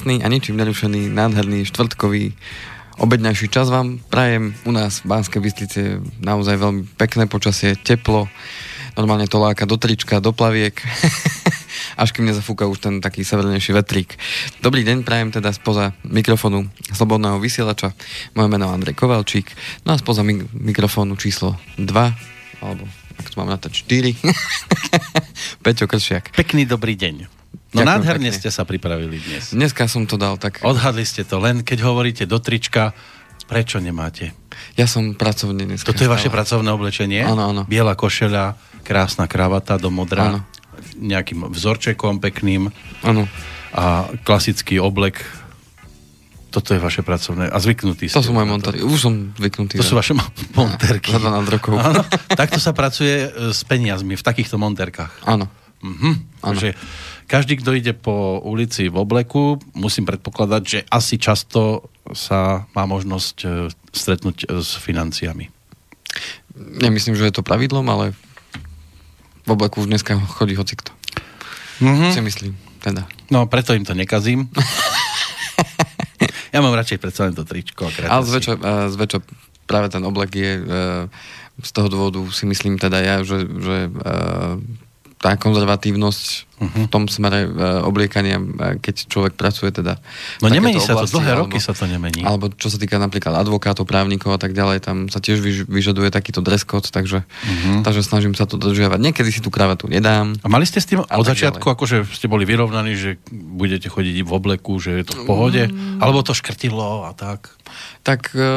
Krásny a ničím nerušený, nádherný, štvrtkový, obedňajší čas vám prajem. U nás v Banskej Bystrici naozaj veľmi pekné počasie, teplo, normálne to láka do trička, do plaviek. až kým nezafúka už ten taký severnejší vetrík. Dobrý deň, prajem teda spoza mikrofónu Slobodného vysielača. Moje meno je Andrej Kovalčík. No a spoza mi- mikrofónu číslo 2, alebo ak to mám natať 4, Peťo Kršiak. Pekný dobrý deň. No Ďakujem nádherne pekne. ste sa pripravili dnes. Dneska som to dal tak... Odhadli ste to len, keď hovoríte do trička, prečo nemáte? Ja som pracovne dneska. Toto je vaše stále. pracovné oblečenie? Áno, áno. Biela košeľa, krásna kravata do modra, Áno. nejakým vzorčekom pekným Áno. a klasický oblek. Toto je vaše pracovné. A zvyknutí ste. To sú moje na montáry. Už som zvyknutý. To sú vaše mo- monterky. Za 12 rokov. Áno, takto sa pracuje e, s peniazmi v takýchto monterkách. Áno. Mhm. Áno. Takže každý, kto ide po ulici v obleku, musím predpokladať, že asi často sa má možnosť e, stretnúť e, s financiami. Nemyslím, že je to pravidlom, ale v obleku už dneska chodí hocikto. Mhm. Si myslím. Teda. No, preto im to nekazím. ja mám radšej predsa len to tričko. Ale zväčša, eh, zväčša práve ten oblek je z toho dôvodu si myslím teda ja, že, že tá konzervatívnosť Mhm. v tom smere eh, obliekania, eh, keď človek pracuje teda No nemení sa to, oblasti, dlhé alebo- roky sa to nemení. Alebo čo sa týka napríklad advokátov, právnikov a tak ďalej, tam sa tiež vyž- vyžaduje takýto dress code, takže, Mhm. takže snažím sa to dodržiavať. Niekedy si tú kravatu nedám. A mali ste s tým od začiatku, ďalej. akože ste boli vyrovnaní, že budete chodiť v obleku, že je to v pohode? Mm. Alebo to škrtilo a tak? Tak e,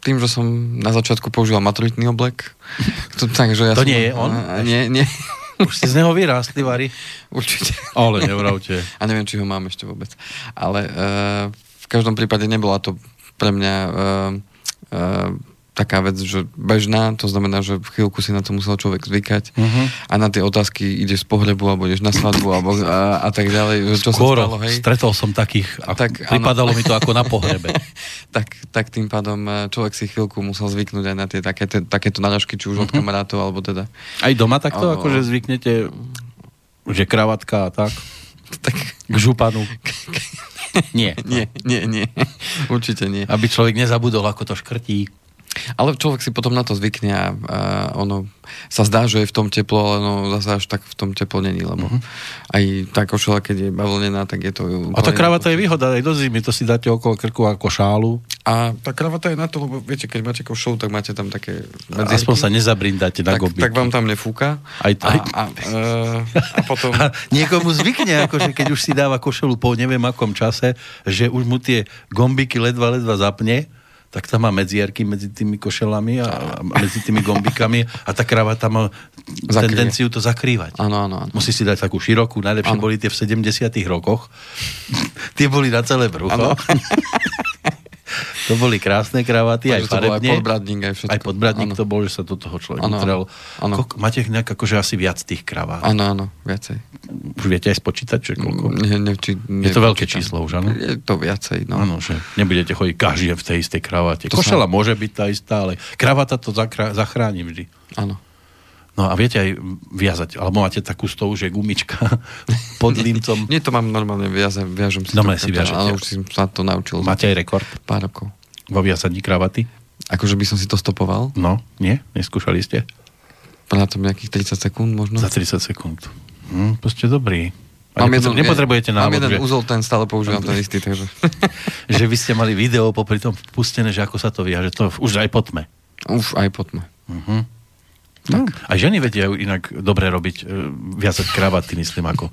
tým, že som na začiatku používal maturitný oblek, to, takže ja To som, nie je on? A, nie, nie, Už ste z neho vyrástli, Vary? určite. Ale nevravte. A neviem, či ho mám ešte vôbec. Ale e, v každom prípade nebola to pre mňa e, e, taká vec, že bežná, to znamená, že v chvíľku si na to musel človek zvykať Mhm. a na tie otázky ideš z pohrebu, alebo ideš na svadbu, alebo a, a tak ďalej. Čo Skoro sa stalo, hej? stretol som takých a Tak, áno. pripadalo mi to ako na pohrebe. tak, tak tým pádom e, človek si chvíľku musel zvyknúť aj na tie také, te, takéto narážky, či už od kamarátov, alebo teda Aj doma takto, Áno. akože zvyknete, že kravatka a tak? tak, K županu? Nie. nie, nie, nie, určite nie. Aby človek nezabudol, ako to škrtí. Ale človek si potom na to zvykne a, a ono sa zdá, že je v tom teplo, ale no zase až tak v tom teplo není, lebo aj tá košela, keď je bavlnená, tak je to... A tá kravata je výhoda aj do zimy, to si dáte okolo krku ako šálu. A tá kravata je na to, lebo viete, keď máte košelu, tak máte tam také Aspoň sa nezabrindáte na gobiky. tak vám tam nefúka. Aj- a, aj- a, e, a potom... A niekomu zvykne, akože keď už si dáva košelu po neviem akom čase, že už mu tie gombiky ledva, ledva zapne, tak tam má medzierky medzi tými košelami a, a medzi tými gombikami a tá kravata má Zakrie. tendenciu to zakrývať. Áno, áno, áno. Musí si dať takú širokú, najlepšie Áno. boli tie v 70 rokoch. tie boli na celé brucho. To boli krásne kravaty, aj Takže aj farebne. podbradník, aj všetko. Aj podbradník Áno. to bol, že sa do toho človek utrel. Koľko- Máte nejak akože asi viac tých kravát. Áno, áno, viacej. Už viete aj spočítať, že koľko? Nie, ne, či, Je to veľké číslo už, áno? Je to viacej, no. Áno, že nebudete chodiť každý v tej istej kravate. To Košela sa- môže byť tá istá, ale kravata to zakra- zachráni vždy. Áno. No a viete aj viazať, alebo máte takú stovu, že gumička pod límcom. Nie, to mám normálne, viažem, viažem si Normálne si viažete. Áno, už si sa to naučil. Máte aj rekord Pár rokov. Vo viazaní kravaty? Akože by som si to stopoval. No, nie? Neskúšali ste? Na tom nejakých 30 sekúnd možno. Za 30 sekúnd. Hm, proste dobrý. A Mám jeden- nepotrebujete Mám návod, jeden že, úzol, ten stále používam ten istý, takže... že vy ste mali video popri tom pustené, že ako sa to viaže. To už aj po tme. Už aj po tme. Uh-huh. No, aj ženy vedia inak dobre robiť, e, viazať kravaty, myslím, ako.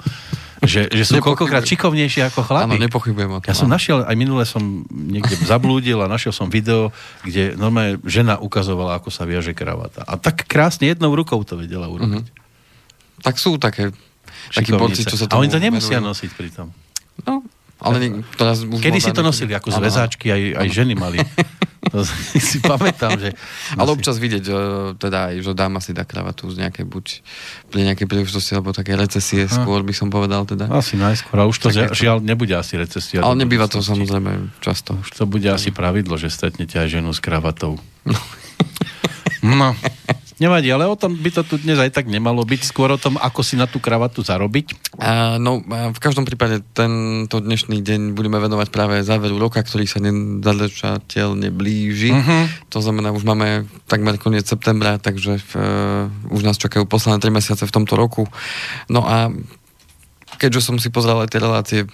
Že, že sú koľkokrát šikovnejšie ako chlapi. Áno, nepochybujem o tom. Ja som našiel, aj minule som niekde zablúdil a našiel som video, kde normálne žena ukazovala, ako sa viaže kravata. A tak krásne jednou rukou to vedela urobiť. Mhm. Tak sú také, borci, Šikovnice. čo sa a oni to tomu nemusia venujú. nosiť pritom. No, ale nie, teraz už Kedy si to nosili? Ako zväzáčky aj, aj ženy mali. To si pamätám, že... Ale občas vidieť, že, teda aj, že dáma si dá kravatu z nejakej buď pri nejakej príležitosti, alebo také recesie, Aha. skôr by som povedal teda. Asi najskôr. A už to Také- žiaľ nebude asi recesia. Ale nebýva to samozrejme často. Už to bude asi pravidlo, že stretnete aj ženu s kravatou. No. Nevadí, ale o tom by to tu dnes aj tak nemalo byť. Skôr o tom, ako si na tú kravatu zarobiť. A, no, a v každom prípade tento dnešný deň budeme venovať práve záveru roka, ktorý sa nezadržateľne blíži. Uh-huh. To znamená, už máme takmer koniec septembra, takže uh, už nás čakajú posledné 3 mesiace v tomto roku. No a keďže som si pozrel aj tie relácie e,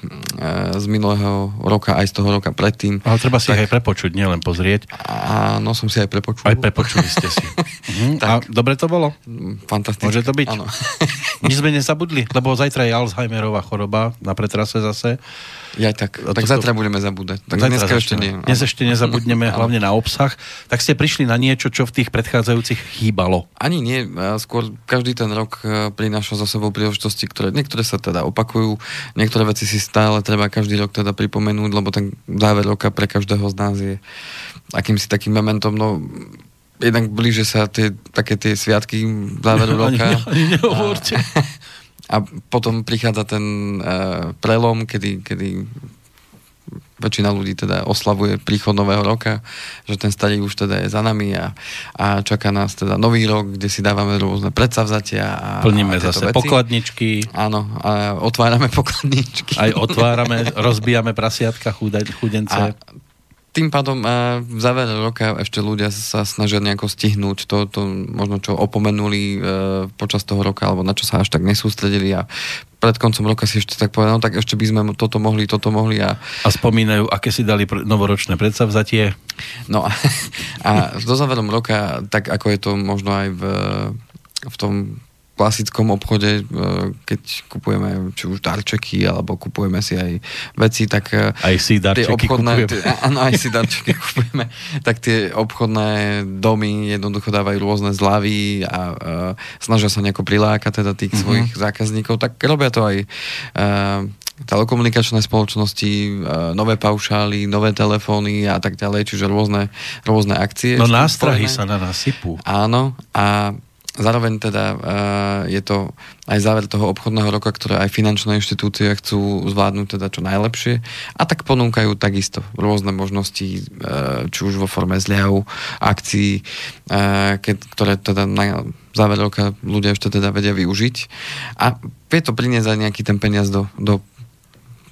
z minulého roka, aj z toho roka predtým. Ale treba si tak... aj prepočuť, nielen pozrieť. Áno, som si aj prepočul. Aj prepočuli ste si. mhm. tak, a dobre to bolo? Fantastické. Môže to byť? Áno. Nič sme nezabudli, lebo zajtra je Alzheimerová choroba na pretrase zase. Ja tak, tak to, zajtra budeme zabúdať. Tak zajtra dneska ešte nie. Dnes ešte nezabudneme hlavne na obsah. Tak ste prišli na niečo, čo v tých predchádzajúcich chýbalo. Ani nie. Skôr každý ten rok e, prináša za sebou príležitosti, ktoré niektoré sa teda opakujú, niektoré veci si stále treba každý rok teda pripomenúť, lebo ten záver roka pre každého z nás je akýmsi takým momentom. No, jednak blíže sa tie, také tie sviatky záveru roka. Ani, ani. A, a potom prichádza ten uh, prelom, kedy, kedy väčšina ľudí teda oslavuje príchod nového roka, že ten starý už teda je za nami a, a čaká nás teda nový rok, kde si dávame rôzne predsavzatia. A, Plníme a zase veci. pokladničky. Áno, a otvárame pokladničky. Aj otvárame, rozbijame prasiatka chudence. A tým pádom v závere roka ešte ľudia sa snažia nejako stihnúť to, to možno čo opomenuli e, počas toho roka, alebo na čo sa až tak nesústredili a pred koncom roka si ešte tak povedal, no tak ešte by sme toto mohli, toto mohli. A, a spomínajú, aké si dali pr- novoročné predsavzatie. No a, a do záverom roka, tak ako je to možno aj v, v tom klasickom obchode, e, keď kupujeme či už darčeky, alebo kupujeme si aj veci, tak e, aj si darčeky obchodné, áno, aj si darčeky kupujeme, tak tie obchodné domy jednoducho dávajú rôzne zľavy a uh, snažia sa nejako prilákať teda tých mm-hmm. svojich zákazníkov, tak robia to aj uh, telekomunikačné spoločnosti, nové paušály, nové telefóny a tak ďalej, čiže rôzne, rôzne akcie. No nástrahy sa na nás sypú. Áno, a Zároveň teda uh, je to aj záver toho obchodného roka, ktoré aj finančné inštitúcie chcú zvládnuť teda čo najlepšie. A tak ponúkajú takisto rôzne možnosti, uh, či už vo forme zľav, akcií, keď, ktoré teda na záver roka ľudia ešte teda vedia využiť. A vie to priniesť aj nejaký ten peniaz do, do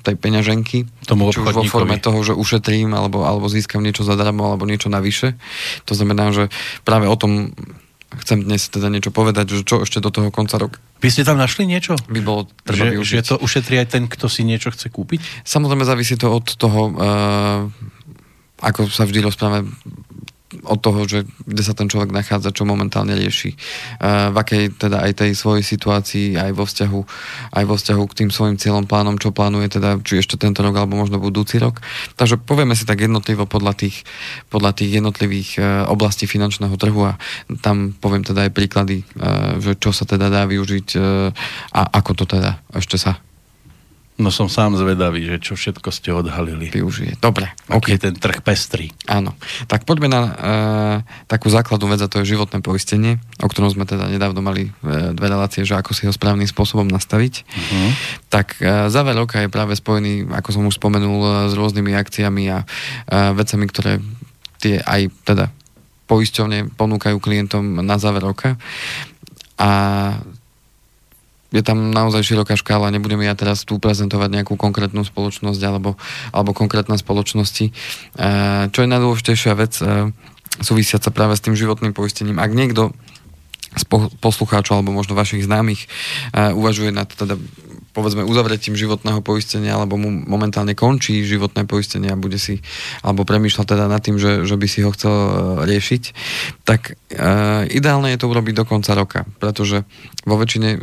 tej peňaženky, Tomu či už vo forme toho, že ušetrím alebo, alebo získam niečo zadarmo alebo niečo navyše. To znamená, že práve o tom chcem dnes teda niečo povedať, že čo ešte do toho konca roka. Vy ste tam našli niečo? By bolo treba že, využiť. Že to ušetrí aj ten, kto si niečo chce kúpiť? Samozrejme závisí to od toho, uh, ako sa vždy rozprávame od toho, že kde sa ten človek nachádza, čo momentálne rieši, v akej teda aj tej svojej situácii, aj vo vzťahu, aj vo vzťahu k tým svojim cieľom, plánom, čo plánuje teda, či ešte tento rok, alebo možno budúci rok. Takže povieme si tak jednotlivo podľa tých, podľa tých jednotlivých e, oblastí finančného trhu a tam poviem teda aj príklady, e, že čo sa teda dá využiť e, a ako to teda ešte sa No som sám zvedavý, že čo všetko ste odhalili. Využije. Dobre. Aký okay. je ten trh pestrý. Áno. Tak poďme na uh, takú základnú vec a to je životné poistenie, o ktorom sme teda nedávno mali uh, dve relácie, že ako si ho správnym spôsobom nastaviť. Uh-huh. Tak uh, záver roka je práve spojený, ako som už spomenul, uh, s rôznymi akciami a uh, vecami, ktoré tie aj teda poisťovne ponúkajú klientom na záver roka. A je tam naozaj široká škála, nebudem ja teraz tu prezentovať nejakú konkrétnu spoločnosť alebo, alebo konkrétne spoločnosti. E, čo je najdôležitejšia vec e, súvisiaca práve s tým životným poistením. Ak niekto z poslucháčov alebo možno vašich známych e, uvažuje na to teda povedzme uzavretím životného poistenia alebo mu momentálne končí životné poistenie a bude si alebo premýšľa teda nad tým, že, že by si ho chcel e, riešiť, tak e, ideálne je to urobiť do konca roka, pretože vo väčšine e,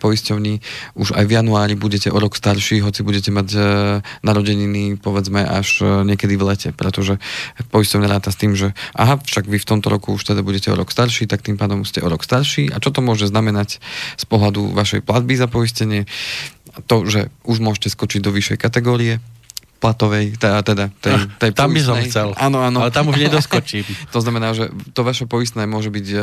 poisťovní už aj v januári budete o rok starší, hoci budete mať e, narodeniny povedzme až e, niekedy v lete, pretože poisťovňa ráta s tým, že aha, však vy v tomto roku už teda budete o rok starší, tak tým pádom ste o rok starší a čo to môže znamenať z pohľadu vašej platby za poistenie? To, že už môžete skočiť do vyššej kategórie, platovej, teda, teda tej, ah, tej Tam by som chcel, áno, áno. ale tam už nedoskočím. to znamená, že to vaše poistné môže byť uh,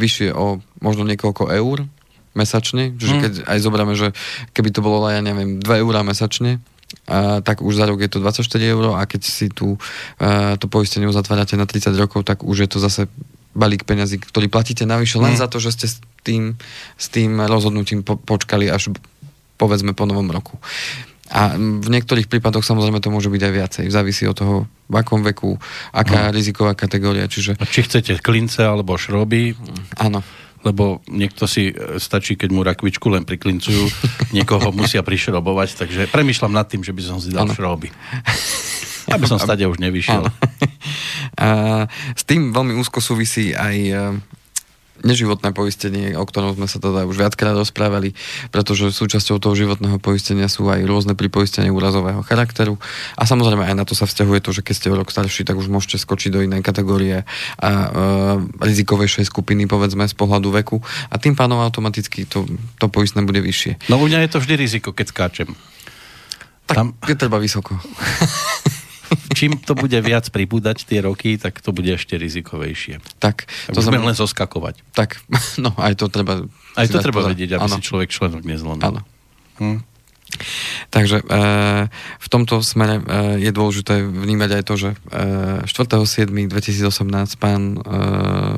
vyššie o možno niekoľko eur mesačne, čiže hmm. keď aj zoberieme, že keby to bolo, ja neviem, 2 eurá mesačne, a, tak už za rok je to 24 eur a keď si tu uh, to poistenie uzatvárate na 30 rokov, tak už je to zase balík peňazí, ktorý platíte navyše len Mm. za to, že ste s tým, s tým rozhodnutím po, počkali až povedzme po novom roku. A v niektorých prípadoch samozrejme to môže byť aj viacej. Závisí od toho, v akom veku, aká riziková kategória. Čiže A či chcete klince alebo šroby, áno, lebo niekto si e, stačí, keď mu rakvičku len priklincujú, niekoho musia prišrobovať, takže premyšľam nad tým, že by som si dal Áno. šroby. Aby som stade už nevyšiel. A s tým veľmi úzko súvisí aj e, neživotné poistenie, o ktorom sme sa teda už viackrát rozprávali, pretože súčasťou toho životného poistenia sú aj rôzne pripoistenia úrazového charakteru a samozrejme aj na to sa vzťahuje to, že keď ste o rok starší, tak už môžete skočiť do inej kategórie a e, rizikovejšej skupiny, povedzme, z pohľadu veku a tým pádom automaticky to, to poistné bude vyššie. No u mňa je to vždy riziko, keď skáčem. Tak Tam- je treba vysoko. Čím to bude viac pribúdať tie roky, tak to bude ešte rizikovejšie. Tak, to znamená, len zoskakovať. tak, no aj to treba Aj to treba pozor. vedieť, aby Áno. si človek členok nezlomil. Áno. Hm. Takže e, v tomto smere e, je dôležité vnímať aj to, že e, 4.7.2018 pán e,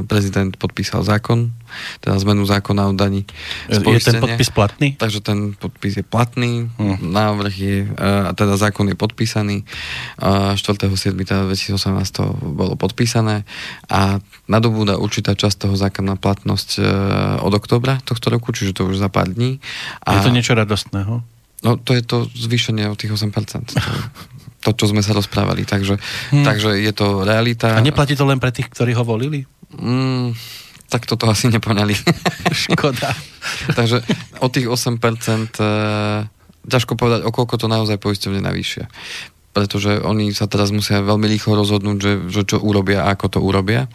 prezident podpísal zákon, teda zmenu zákona o daní Je ten podpis platný? Takže ten podpis je platný, Hm. návrh je, e, a teda zákon je podpísaný. A 4.7. teda 2018 to bolo podpísané a nadobúda určitá časť toho zákona platnosť e, od oktobra tohto roku, čiže to už za pár dní. Je to niečo radostného? No to je to zvýšenie o tých 8%. To, čo sme sa rozprávali. Takže, Hm. takže je to realita. A neplatí to len pre tých, ktorí ho volili? Mm, tak toto asi nepoňali. Škoda. takže o tých 8% e, ťažko povedať, o koľko to naozaj poisťovne navýšia. Pretože oni sa teraz musia veľmi rýchlo rozhodnúť, že, že čo urobia a ako to urobia.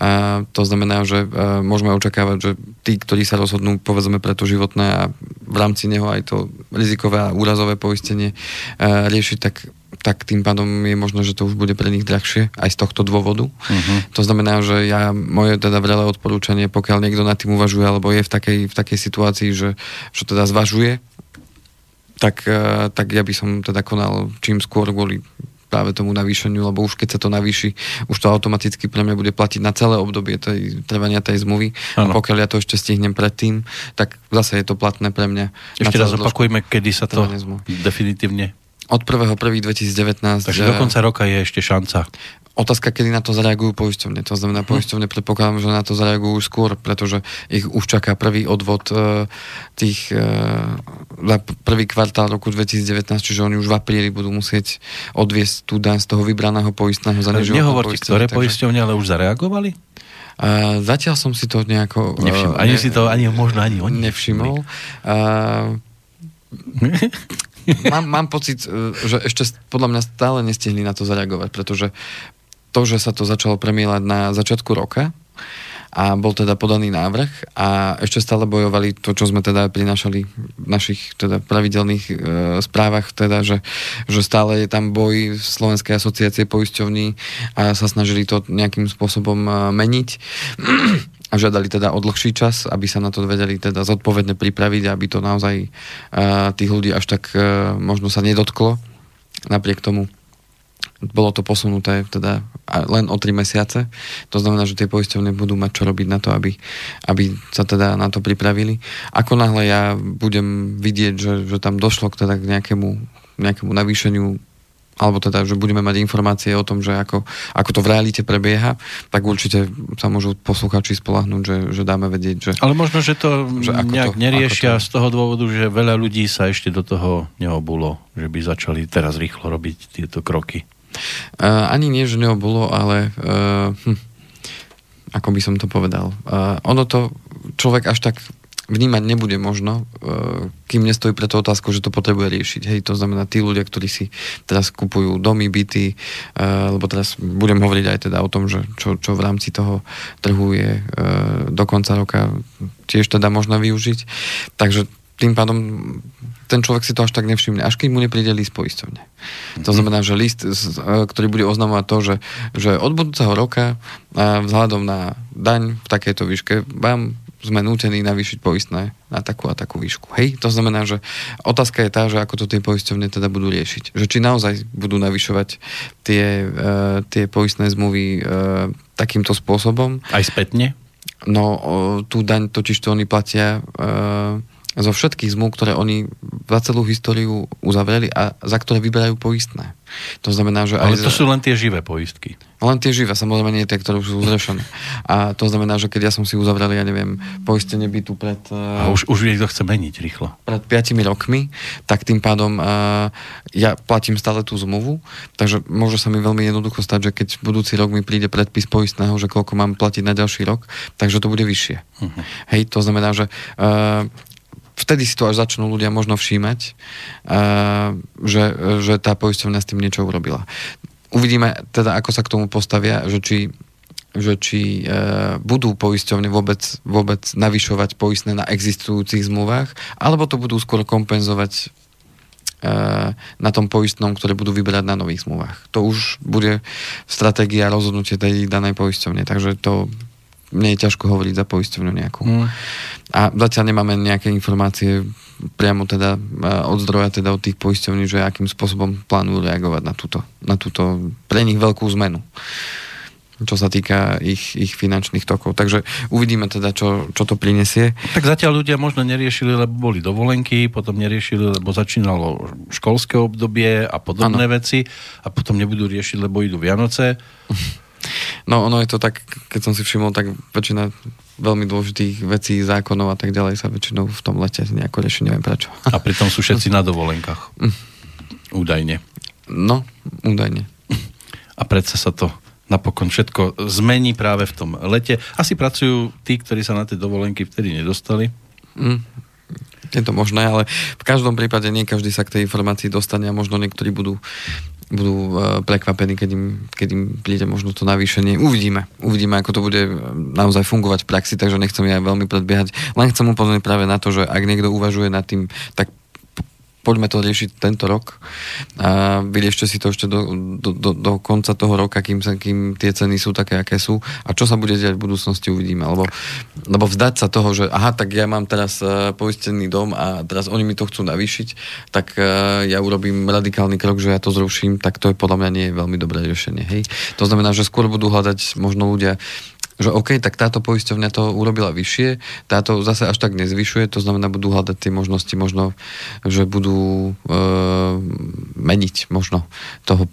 A to znamená, že e, môžeme očakávať, že tí, ktorí sa rozhodnú povedzme pre to životné a v rámci neho aj to rizikové a úrazové poistenie e, riešiť, tak, tak tým pádom je možno, že to už bude pre nich drahšie aj z tohto dôvodu. Uh-huh. To znamená, že ja, moje teda vrelé odporúčanie, pokiaľ niekto nad tým uvažuje, alebo je v takej, v takej situácii, že, že teda zvažuje, tak, eh, tak ja by som teda konal čím skôr kvôli práve tomu navýšeniu, lebo už keď sa to navýši, už to automaticky pre mňa bude platiť na celé obdobie tej, trvania tej zmluvy. Áno. A pokiaľ ja to ešte stihnem predtým, tak zase je to platné pre mňa. Ešte raz opakujme, kedy sa to definitívne... Od 1.1.2019. Takže do konca roka je ešte šanca. Otázka, kedy na to zareagujú poisťovne. To znamená, poisťovne predpokladám, že na to zareagujú už skôr, pretože ich už čaká prvý odvod e, tých e, za p- prvý kvartál roku 2019, čiže oni už v apríli budú musieť odviesť tú daň z toho vybraného poistného za Nehovorte, poistenie, ktoré takže- poisťovne, ale už zareagovali? E, zatiaľ som si to nejako... e, Nevšimol. Ani si to, ani možno ani oni. nevšimol. E, mám, mám pocit, e, že ešte podľa mňa stále nestihli na to zareagovať, pretože to, že sa to začalo premielať na začiatku roka a bol teda podaný návrh a ešte stále bojovali to, čo sme teda prinášali v našich teda pravidelných e, správach, teda, že, že stále je tam boj Slovenskej asociácie poisťovní a sa snažili to nejakým spôsobom e, meniť a žiadali teda o dlhší čas, aby sa na to vedeli teda zodpovedne pripraviť, aby to naozaj uh, tých ľudí až tak uh, možno sa nedotklo. Napriek tomu bolo to posunuté teda len o 3 mesiace. To znamená, že tie poisťovne budú mať čo robiť na to, aby, aby sa teda na to pripravili. Ako náhle ja budem vidieť, že, že tam došlo k, teda k nejakému, nejakému navýšeniu alebo teda, že budeme mať informácie o tom, že ako, ako to v realite prebieha, tak určite sa môžu posluchači spolahnúť, že, že dáme vedieť, že... Ale možno, že to Že nejak to- neriešia to- z toho dôvodu, že veľa ľudí sa ešte do toho neobulo, že by začali teraz rýchlo robiť tieto kroky. Uh, ani nie, že neobolo, ale uh, hm, ako by som to povedal. Uh, ono to človek až tak vnímať nebude možno, kým nestojí pre to otázku, že to potrebuje riešiť. Hej, to znamená tí ľudia, ktorí si teraz kupujú domy, byty, lebo teraz budem hovoriť aj teda o tom, že čo, čo v rámci toho trhu je do konca roka tiež teda možno využiť. Takže tým pádom ten človek si to až tak nevšimne, až keď mu nepríde list poisťovne. To znamená, že list, e, ktorý bude oznamovať to, že, že od budúceho roka a vzhľadom na daň v takejto výške vám sme nútení navýšiť poistné na takú a takú výšku. Hej, to znamená, že otázka je tá, že ako to tie poisťovne teda budú riešiť. Že či naozaj budú navyšovať tie, uh, tie poistné zmluvy uh, takýmto spôsobom. Aj spätne? No, uh, tú daň totiž to oni platia uh, zo všetkých zmluv, ktoré oni za celú históriu uzavreli a za ktoré vyberajú poistné. To znamená, že... Ale to za... sú len tie živé poistky. Len tie živé, samozrejme nie tie, ktoré už sú zrešené. A to znamená, že keď ja som si uzavrel, ja neviem, poistenie bytu pred... A už, už niekto chce meniť rýchlo. Pred 5 rokmi, tak tým pádom uh, ja platím stále tú zmluvu, takže môže sa mi veľmi jednoducho stať, že keď budúci rok mi príde predpis poistného, že koľko mám platiť na ďalší rok, takže to bude vyššie. Uh-huh. Hej, to znamená, že uh, vtedy si to až začnú ľudia možno všímať, uh, že, že tá poisťovňa s tým niečo urobila. Uvidíme teda, ako sa k tomu postavia, že či že či e, budú poisťovne vôbec, vôbec navyšovať poistné na existujúcich zmluvách, alebo to budú skôr kompenzovať e, na tom poistnom, ktoré budú vyberať na nových zmluvách. To už bude stratégia rozhodnutie tej danej poisťovne, takže to mne je ťažko hovoriť za poisťovňu nejakú. Mm. A zatiaľ nemáme nejaké informácie priamo teda od zdroja, teda od tých poisťovní, že akým spôsobom plánujú reagovať na túto, na túto pre nich veľkú zmenu čo sa týka ich, ich finančných tokov. Takže uvidíme teda, čo, čo to prinesie. Tak zatiaľ ľudia možno neriešili, lebo boli dovolenky, potom neriešili, lebo začínalo školské obdobie a podobné ano. veci a potom nebudú riešiť, lebo idú Vianoce. No ono je to tak, keď som si všimol, tak väčšina veľmi dôležitých vecí, zákonov a tak ďalej sa väčšinou v tom lete nejako rieši, neviem prečo. A pritom sú všetci na dovolenkách. Mm. Údajne. No, údajne. A predsa sa to napokon všetko zmení práve v tom lete. Asi pracujú tí, ktorí sa na tie dovolenky vtedy nedostali. Mm, je to možné, ale v každom prípade nie každý sa k tej informácii dostane a možno niektorí budú budú uh, prekvapení, keď im, keď im príde možno to navýšenie. Uvidíme. Uvidíme, ako to bude e, naozaj fungovať v praxi, takže nechcem ja veľmi predbiehať. Len chcem upozorniť práve na to, že ak niekto uvažuje nad tým, tak poďme to riešiť tento rok a vyriešte si to ešte do, do, do, do konca toho roka, kým, sa, kým tie ceny sú také, aké sú a čo sa bude diať v budúcnosti uvidíme, lebo, lebo vzdať sa toho, že aha, tak ja mám teraz uh, poistený dom a teraz oni mi to chcú navýšiť, tak uh, ja urobím radikálny krok, že ja to zruším, tak to je podľa mňa nie je veľmi dobré riešenie. Hej? To znamená, že skôr budú hľadať možno ľudia že OK, tak táto poisťovňa to urobila vyššie, táto zase až tak nezvyšuje, to znamená, budú hľadať tie možnosti možno, že budú e, meniť možno toho,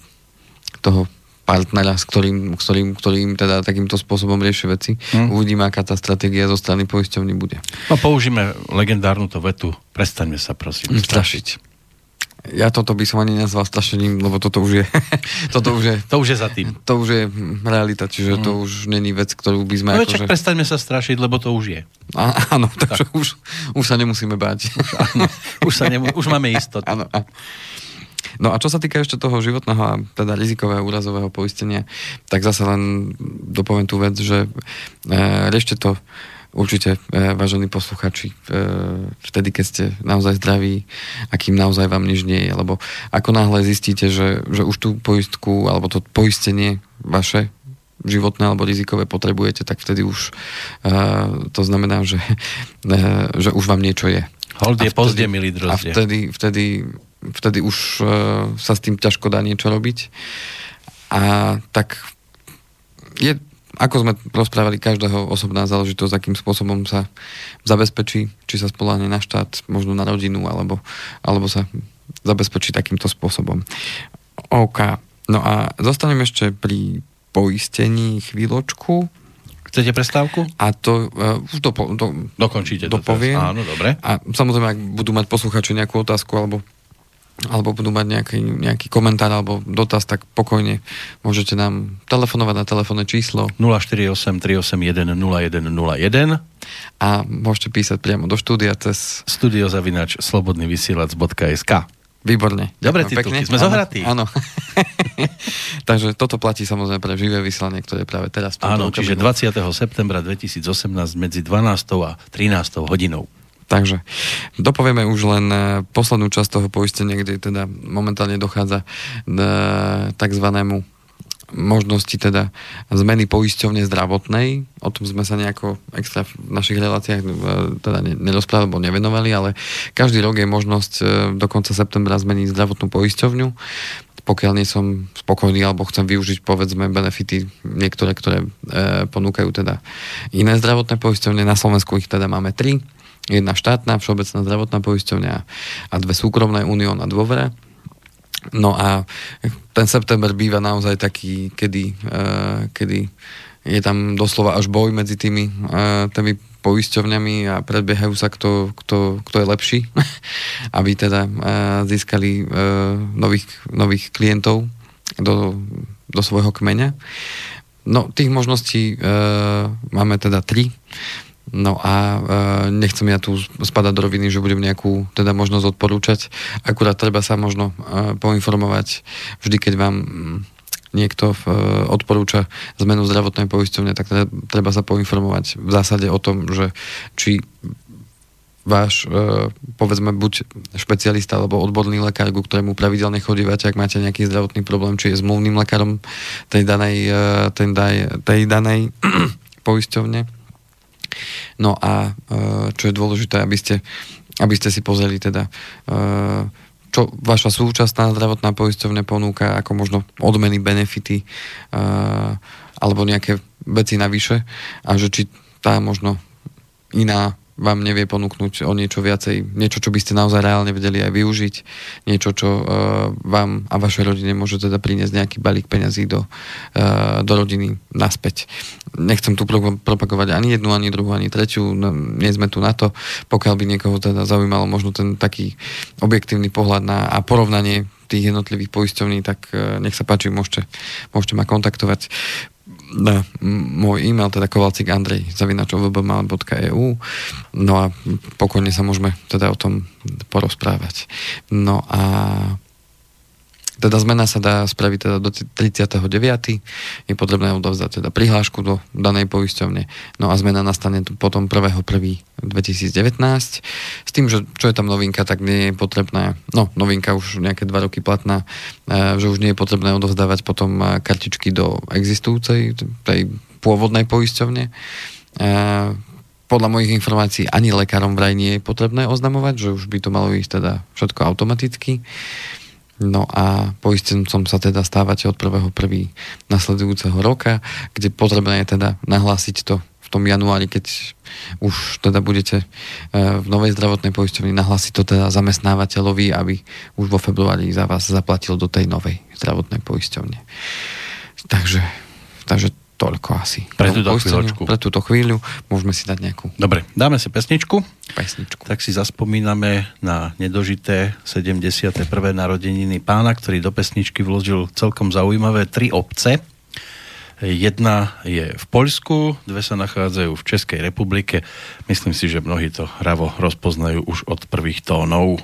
toho partnera, s ktorým, s ktorým, ktorým teda takýmto spôsobom rieši veci. Hmm. Uvidíme, aká tá stratégia zo strany poisťovny bude. No použijeme legendárnu to vetu, prestaňme sa prosím strašiť. Ja toto by som ani nazval strašením, lebo toto už je... toto už je to už je za tým. To už je realita, čiže mm. to už není vec, ktorú by sme... No čak že... prestaňme sa strašiť, lebo to už je. A, áno, takže tak. už, už sa nemusíme báť. Už, áno, už, sa nemu, už máme istotu. Áno, áno. No a čo sa týka ešte toho životného a teda rizikového úrazového poistenia, tak zase len dopoviem tú vec, že e, riešte to určite, e, vážení posluchači, e, vtedy, keď ste naozaj zdraví a kým naozaj vám nič nie je. Lebo ako náhle zistíte, že, že už tú poistku alebo to poistenie vaše životné alebo rizikové potrebujete, tak vtedy už uh, to znamená, že, uh, že už vám niečo je. Hold je pozde, milí A vtedy, vtedy, vtedy už uh, sa s tým ťažko dá niečo robiť. A tak je ako sme rozprávali, každého osobná záležitosť, akým spôsobom sa zabezpečí, či sa spoláhne na štát, možno na rodinu, alebo, alebo sa zabezpečí takýmto spôsobom. OK. No a zostaneme ešte pri poistení chvíľočku. Chcete prestávku? A to uh, už do, do, dokončíte dopoviem. To Áno, dobre. A samozrejme, ak budú mať posluchači nejakú otázku alebo alebo budú mať nejaký, nejaký komentár alebo dotaz, tak pokojne môžete nám telefonovať na telefónne číslo 048 381 0101 a môžete písať priamo do štúdia cez studiozavinač slobodnyvysielac.sk Výborne. Dobre titulky, sme zohratí. Áno. Takže toto platí samozrejme pre živé vysielanie, ktoré práve teraz... Áno, čiže 20. septembra 2018 medzi 12. a 13. hodinou. Takže dopovieme už len e, poslednú časť toho poistenia, kde teda momentálne dochádza e, takzvanému možnosti teda zmeny poisťovne zdravotnej. O tom sme sa nejako extra v našich reláciách e, teda nerozprávali alebo nevenovali, ale každý rok je možnosť do konca septembra zmeniť zdravotnú poisťovňu pokiaľ nie som spokojný alebo chcem využiť povedzme benefity niektoré, ktoré e, ponúkajú teda iné zdravotné poisťovne. Na Slovensku ich teda máme tri. Jedna štátna, všeobecná zdravotná poisťovňa a dve súkromné, Unión a Dôvera. No a ten september býva naozaj taký, kedy, uh, kedy je tam doslova až boj medzi tými, uh, tými poisťovňami a predbiehajú sa, kto, kto, kto je lepší, aby teda uh, získali nových, nových klientov do, do svojho kmeňa. No, tých možností uh, máme teda tri. No a e, nechcem ja tu spadať do roviny, že budem nejakú teda možnosť odporúčať. Akurát treba sa možno e, poinformovať vždy, keď vám mm, niekto e, odporúča zmenu zdravotnej poisťovne, tak teda, treba sa poinformovať v zásade o tom, že či váš, e, povedzme, buď špecialista alebo odborný lekár, ku ktorému pravidelne chodívate, ak máte nejaký zdravotný problém, či je zmluvným lekárom tej danej, e, tej, tej danej poisťovne No a e, čo je dôležité, aby ste, aby ste si pozreli teda e, čo vaša súčasná zdravotná poisťovňa ponúka ako možno odmeny, benefity e, alebo nejaké veci navyše a že či tá možno iná vám nevie ponúknuť o niečo viacej, niečo, čo by ste naozaj reálne vedeli aj využiť, niečo, čo uh, vám a vašej rodine môže teda priniesť nejaký balík peňazí do, uh, do rodiny naspäť. Nechcem tu pro- propagovať ani jednu, ani druhú, ani tretiu, no, nie sme tu na to, pokiaľ by niekoho teda zaujímalo možno ten taký objektívny pohľad na a porovnanie tých jednotlivých poisťovní, tak uh, nech sa páči, môžete, môžete ma kontaktovať na môj e-mail, teda kovalcik andrej zavinačovbmal.eu no a pokojne sa môžeme teda o tom porozprávať. No a teda zmena sa dá spraviť teda do 39. Je potrebné odovzdať teda prihlášku do danej poisťovne. No a zmena nastane potom 1.1.2019. S tým, že čo je tam novinka, tak nie je potrebné, no novinka už nejaké dva roky platná, e, že už nie je potrebné odovzdávať potom e, kartičky do existujúcej, tej pôvodnej poisťovne e, podľa mojich informácií ani lekárom vraj nie je potrebné oznamovať, že už by to malo ísť teda všetko automaticky. No a poistencom sa teda stávate od 1.1. nasledujúceho roka, kde potrebné je teda nahlásiť to v tom januári, keď už teda budete e, v novej zdravotnej poisťovni nahlásiť to teda zamestnávateľovi, aby už vo februári za vás zaplatil do tej novej zdravotnej poisťovne. Takže, takže toľko asi. Pre túto chvíľočku. Pre túto chvíľu môžeme si dať nejakú... Dobre, dáme si pesničku. Pesničku. Tak si zaspomíname na nedožité 71. narodeniny pána, ktorý do pesničky vložil celkom zaujímavé tri obce. Jedna je v Poľsku, dve sa nachádzajú v Českej republike. Myslím si, že mnohí to hravo rozpoznajú už od prvých tónov.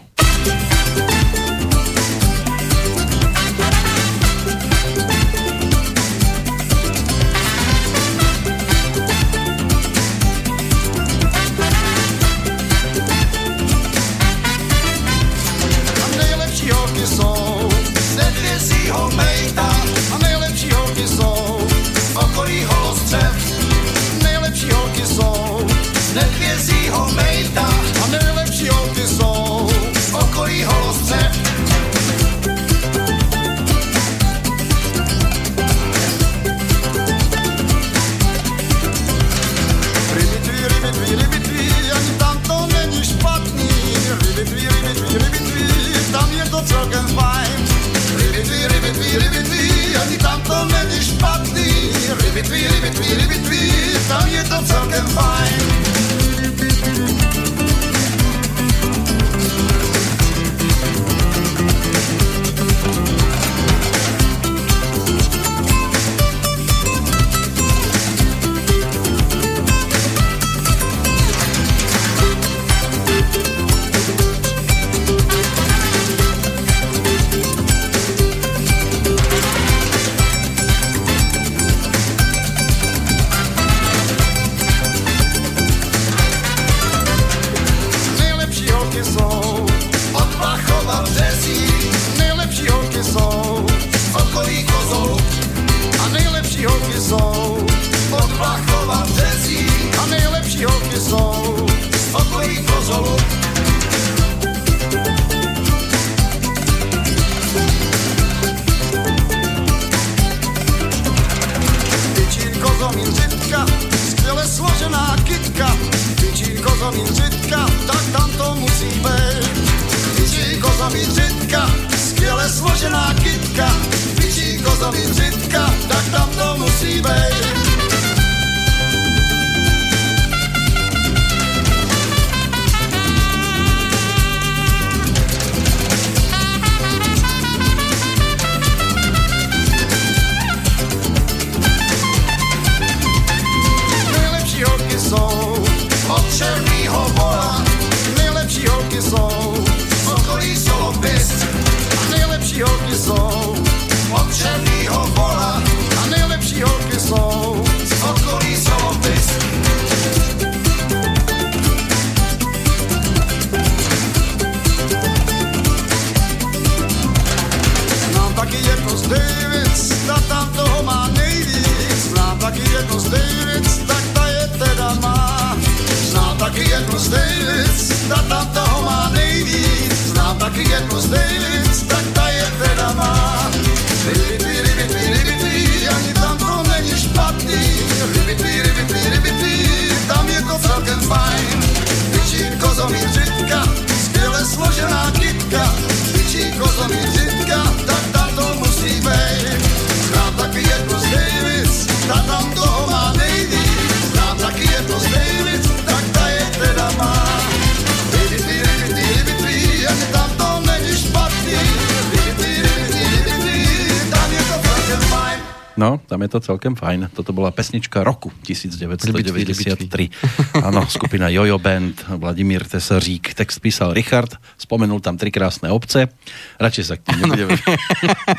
Pesnička roku 1993. Áno, skupina Jojo Band, Vladimír Tesařík. Text písal Richard, spomenul tam tri krásne obce. Radšej sa k tým nebudeme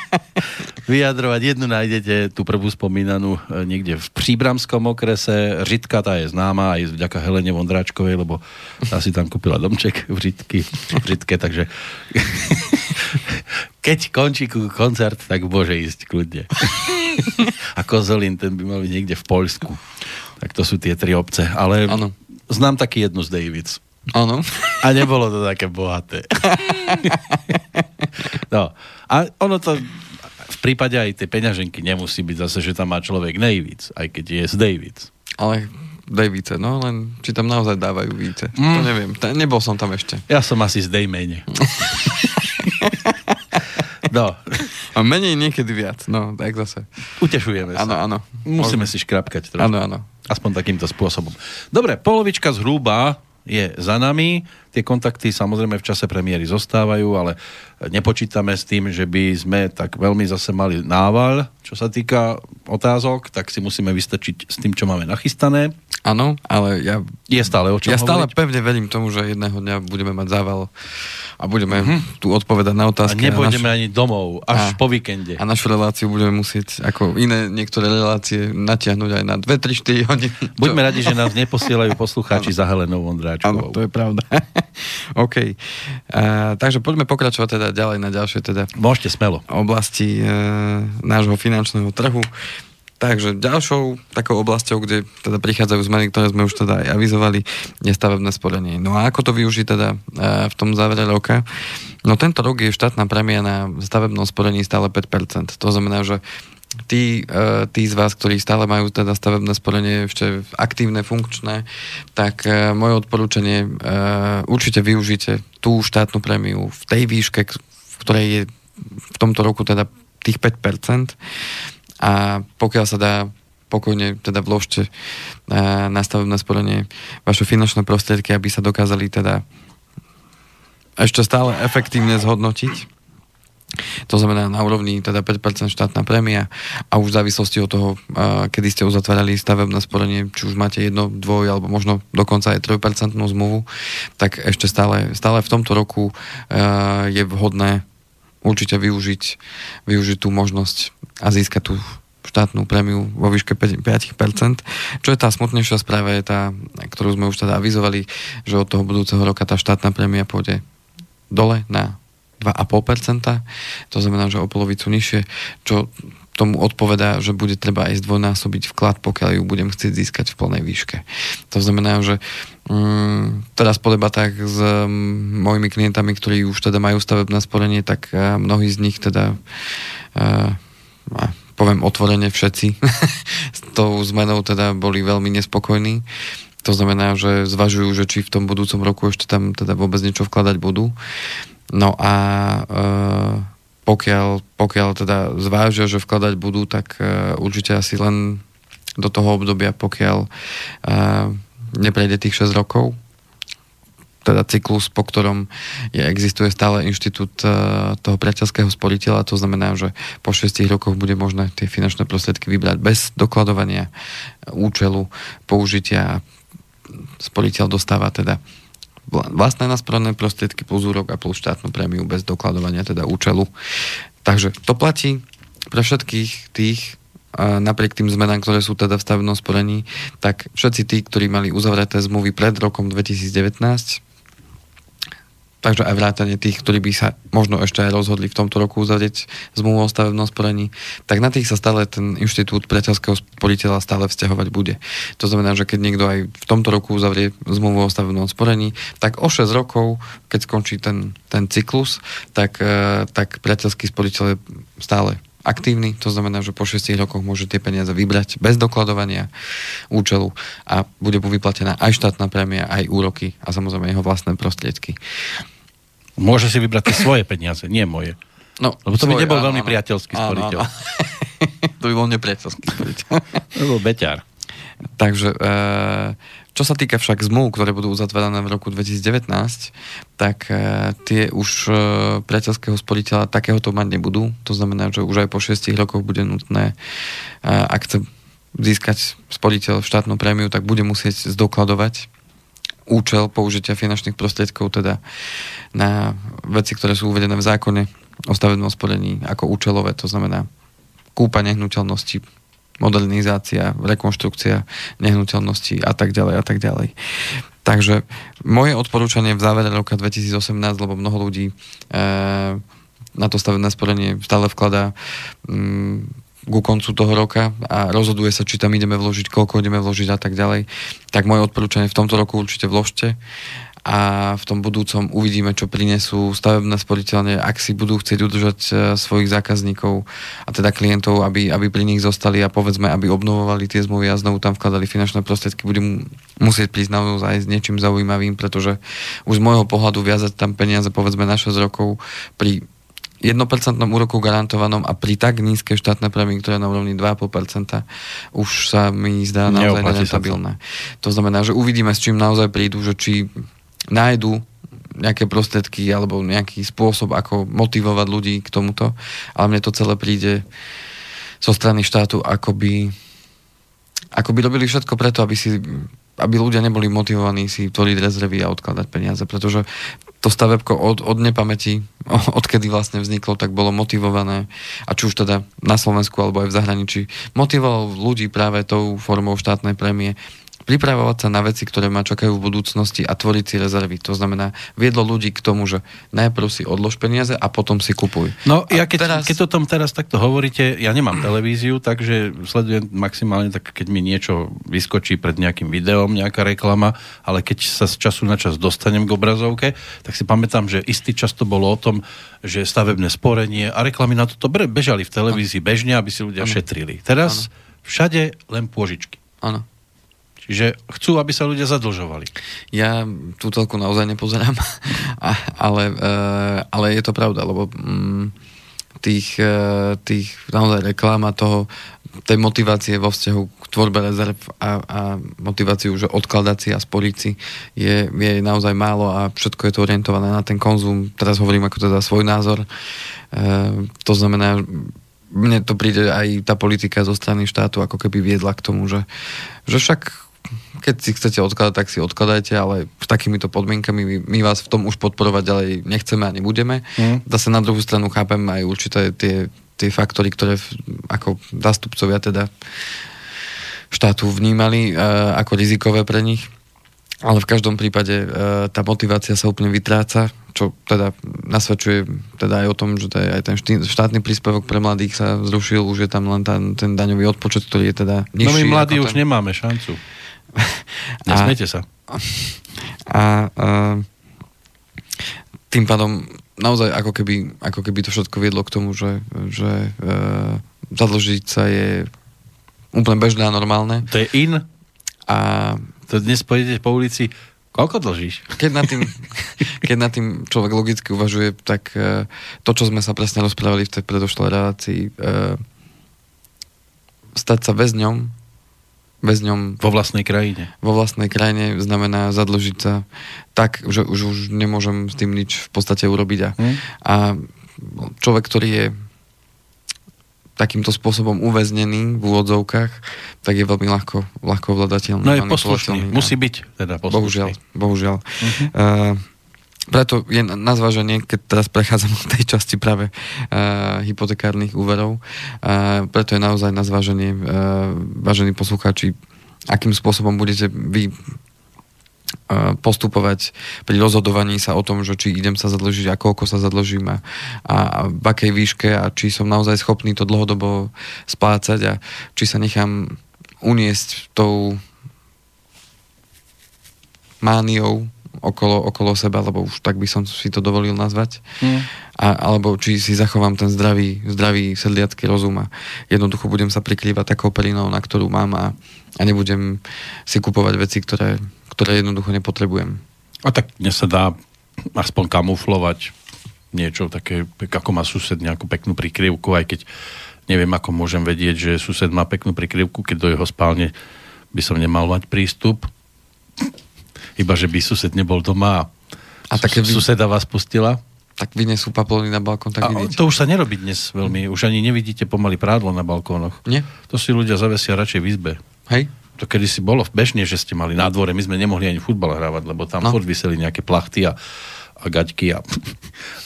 vyjadrovať. Jednu nájdete, tú prvú spomínanú e, niekde v Příbramskom okrese. Žitka tá je známa aj vďaka Helene Vondráčkovej, lebo tá si tam kúpila domček v Žitky, v Žitke, takže keď končí koncert, tak môže ísť kľudne. A Kozolín, ten by mal byť niekde v Poľsku. Tak to sú tie tri obce. Ale Áno. znám taký jednu z Davids. Áno. A nebolo to také bohaté. No. A ono to v prípade aj tej peňaženky nemusí byť zase, že tam má človek nejvíc, aj keď je z Davids. Ale daj více, no len či tam naozaj dávajú více. Mm. To neviem, nebol som tam ešte. Ja som asi z Dejmene. No, A menej niekedy viac, no, tak zase. utešujeme sa. Áno, áno. Musíme si škrapkať trošku. Áno, áno. Aspoň takýmto spôsobom. Dobre, polovička zhruba je za nami. Tie kontakty samozrejme v čase premiéry zostávajú, ale nepočítame s tým, že by sme tak veľmi zase mali nával. Čo sa týka otázok, tak si musíme vystačiť s tým, čo máme nachystané. Áno, ale ja, Je stále o čom ja stále hovoriť. pevne verím tomu, že jedného dňa budeme mať zával a budeme mm-hmm. tu odpovedať na A otázky. nepôjdeme a, ani domov, až A- po víkende. a našu reláciu budeme musieť, ako iné niektoré relácie, natiahnuť aj na 2, 3, 4 hodiny. Buďme radi, že nás neposielajú poslucháči za Helenou Áno, Vondráčkovou. to je pravda. OK. A, takže poďme pokračovať teda ďalej na ďalšie teda Môžete smelo. oblasti e, nášho finančného trhu. Takže ďalšou takou oblasťou, kde teda prichádzajú zmeny, ktoré sme už teda aj avizovali, je stavebné sporenie. No a ako to využiť teda e, v tom závere roka? No tento rok je štátna premia na stavebnom sporení stále 5%. To znamená, že tí, e, tí z vás, ktorí stále majú teda stavebné sporenie ešte aktívne, funkčné, tak e, moje odporúčanie, e, určite využite tú štátnu prémiu v tej výške, v ktorej je v tomto roku teda tých 5% a pokiaľ sa dá pokojne teda vložte na stavebné sporenie vaše finančné prostriedky, aby sa dokázali teda ešte stále efektívne zhodnotiť. To znamená na úrovni teda 5% štátna prémia a už v závislosti od toho, kedy ste uzatvárali stavebné sporenie, či už máte jedno, dvoj alebo možno dokonca aj 3% zmluvu, tak ešte stále, stále v tomto roku je vhodné určite využiť, využiť tú možnosť a získať tú štátnu prémiu vo výške 5%. 5%. Čo je tá smutnejšia správa, je tá, ktorú sme už teda avizovali, že od toho budúceho roka tá štátna prémia pôjde dole na 2,5%. To znamená, že o polovicu nižšie, čo tomu odpovedá, že bude treba aj zdvojnásobiť vklad, pokiaľ ju budem chcieť získať v plnej výške. To znamená, že mm, teraz po debatách s mm, mojimi klientami, ktorí už teda majú stavebné sporenie, tak uh, mnohí z nich teda uh, poviem otvorene všetci s tou zmenou teda boli veľmi nespokojní. To znamená, že zvažujú, že či v tom budúcom roku ešte tam teda vôbec niečo vkladať budú. No a e, pokiaľ, pokiaľ teda zvážia, že vkladať budú, tak uh, určite asi len do toho obdobia, pokiaľ uh, neprejde tých 6 rokov, teda cyklus, po ktorom je, existuje stále inštitút uh, toho priateľského sporiteľa, to znamená, že po 6 rokoch bude možné tie finančné prostriedky vybrať bez dokladovania účelu použitia. Sporiteľ dostáva teda vlastné nasporené prostriedky plus úrok a plus štátnu prémiu bez dokladovania teda účelu. Takže to platí pre všetkých tých, napriek tým zmenám, ktoré sú teda v stavebnom sporení, tak všetci tí, ktorí mali uzavreté zmluvy pred rokom 2019, takže aj vrátane tých, ktorí by sa možno ešte aj rozhodli v tomto roku uzavrieť zmluvu o stavebnom sporení, tak na tých sa stále ten inštitút priateľského sporiteľa stále vzťahovať bude. To znamená, že keď niekto aj v tomto roku uzavrie zmluvu o stavebnom sporení, tak o 6 rokov, keď skončí ten, ten cyklus, tak, e, tak priateľský sporiteľ je stále aktívny, to znamená, že po 6 rokoch môže tie peniaze vybrať bez dokladovania účelu a bude mu vyplatená aj štátna prémia, aj úroky a samozrejme jeho vlastné prostriedky. Môže si vybrať tie svoje peniaze, nie moje. No, Lebo to by svoje, nebol áno, veľmi áno. priateľský Áno, sporiteľ. áno. to by bol nepriateľský sporiteľ. To bol beťar. Takže e, čo sa týka však zmluv, ktoré budú uzatvárané v roku 2019, tak e, tie už e, priateľského sporiteľa takéhoto mať nebudú. To znamená, že už aj po 6 rokoch bude nutné, ak chce získať sporiteľ štátnu prémiu, tak bude musieť zdokladovať účel použitia finančných prostriedkov teda na veci, ktoré sú uvedené v zákone o stavebnom sporení ako účelové, to znamená kúpa nehnuteľnosti, modernizácia, rekonštrukcia nehnuteľnosti a tak ďalej a tak ďalej. Takže moje odporúčanie v závere roka 2018, lebo mnoho ľudí e, na to stavebné sporenie stále vkladá mm, ku koncu toho roka a rozhoduje sa, či tam ideme vložiť, koľko ideme vložiť a tak ďalej, tak moje odporúčanie v tomto roku určite vložte a v tom budúcom uvidíme, čo prinesú stavebné sporiteľne, ak si budú chcieť udržať e, svojich zákazníkov a teda klientov, aby, aby pri nich zostali a povedzme, aby obnovovali tie zmluvy a znovu tam vkladali finančné prostriedky, budú mu- musieť prísť naozaj s niečím zaujímavým, pretože už z môjho pohľadu viazať tam peniaze povedzme na 6 rokov pri 1% úroku garantovanom a pri tak nízkej štátnej prémii, ktorá je na úrovni 2,5%, už sa mi zdá naozaj nerentabilné. To znamená, že uvidíme, s čím naozaj prídu, že či nájdu nejaké prostriedky alebo nejaký spôsob, ako motivovať ľudí k tomuto, ale mne to celé príde zo strany štátu, ako by, ako by robili všetko preto, aby si aby ľudia neboli motivovaní si tvoriť rezervy a odkladať peniaze, pretože to stavebko od, od nepamäti, odkedy vlastne vzniklo, tak bolo motivované, a či už teda na Slovensku alebo aj v zahraničí, motivovalo ľudí práve tou formou štátnej prémie pripravovať sa na veci, ktoré ma čakajú v budúcnosti a tvoriť si rezervy. To znamená, viedlo ľudí k tomu, že najprv si odlož peniaze a potom si kupuj. No, a ja keď, teraz... keď o tom teraz takto hovoríte, ja nemám televíziu, takže sledujem maximálne tak, keď mi niečo vyskočí pred nejakým videom, nejaká reklama, ale keď sa z času na čas dostanem k obrazovke, tak si pamätám, že istý čas to bolo o tom, že stavebné sporenie a reklamy na toto bežali v televízii bežne, aby si ľudia Áno. šetrili. Teraz všade len pôžičky. Áno. Čiže chcú, aby sa ľudia zadlžovali. Ja tú telku naozaj nepozerám, ale, e, ale je to pravda, lebo mm, tých, e, tých naozaj reklám a toho, tej motivácie vo vzťahu k tvorbe rezerv a, a motiváciu, že odkladať si a sporiť si je, je naozaj málo a všetko je to orientované na ten konzum. Teraz hovorím ako teda svoj názor. E, to znamená, mne to príde aj tá politika zo strany štátu ako keby viedla k tomu, že, že však keď si chcete odkladať, tak si odkladajte, ale s takýmito podmienkami my, my vás v tom už podporovať ďalej nechceme a nebudeme. Mm. Zase na druhú stranu chápem aj určité tie, tie faktory, ktoré ako zástupcovia teda štátu vnímali uh, ako rizikové pre nich. Ale v každom prípade uh, tá motivácia sa úplne vytráca, čo teda nasvedčuje teda aj o tom, že aj ten štátny príspevok pre mladých sa zrušil, už je tam len ten, ten daňový odpočet, ktorý je teda nižší. No my mladí už ten... nemáme šancu. Nesmiete sa. A, a tým pádom naozaj ako keby, ako keby to všetko viedlo k tomu, že, že e, zadlžiť sa je úplne bežné a normálne. To je in. A To dnes pôjdete po ulici, Koľko dlžíš? Keď nad tým, keď nad tým človek logicky uvažuje, tak uh, to, čo sme sa presne rozprávali v tej predošlej relácii, uh, stať sa väzňom, väzňom Vo vlastnej krajine. vo vlastnej krajine znamená zadlžiť sa tak, že už, už nemôžem s tým nič v podstate urobiť. A, Hm? a človek, ktorý je takýmto spôsobom uväznený v úvodzovkách, tak je veľmi ľahko, ľahko ovladateľný. No je poslušný. Musí byť teda poslušný. Bohužiaľ, bohužiaľ. Mhm. Uh, preto je na zváženie, keď teraz prechádzam do tej časti práve uh, hypotekárnych úverov, uh, preto je naozaj na zváženie, uh, vážení poslucháči, akým spôsobom budete vy postupovať pri rozhodovaní sa o tom, že či idem sa zadlžiť a koľko sa zadlžím a, a v akej výške a či som naozaj schopný to dlhodobo splácať a či sa nechám uniesť tou mániou okolo, okolo seba, lebo už tak by som si to dovolil nazvať. Hm. A, alebo či si zachovám ten zdravý, zdravý sedliacký rozum a jednoducho budem sa prikrývať takou perinou, na ktorú mám a, a nebudem si kupovať veci, ktoré, ktoré jednoducho nepotrebujem. A tak dnes sa dá aspoň kamuflovať niečo také, ako má sused nejakú peknú prikryvku, aj keď neviem, ako môžem vedieť, že sused má peknú prikryvku, keď do jeho spálne by som nemal mať prístup. Iba, že by sused nebol doma a, A také vy- suseda vás pustila. Tak vynesú paplony na balkón, tak A vidíte. to už sa nerobí dnes veľmi. Už ani nevidíte pomaly prádlo na balkónoch. Nie? To si ľudia zavesia radšej v izbe. Hej? To kedy si bolo bežne, že ste mali na dvore, my sme nemohli ani futbal hrávať, lebo tam no. furt vyseli nejaké plachty a, a gaťky a,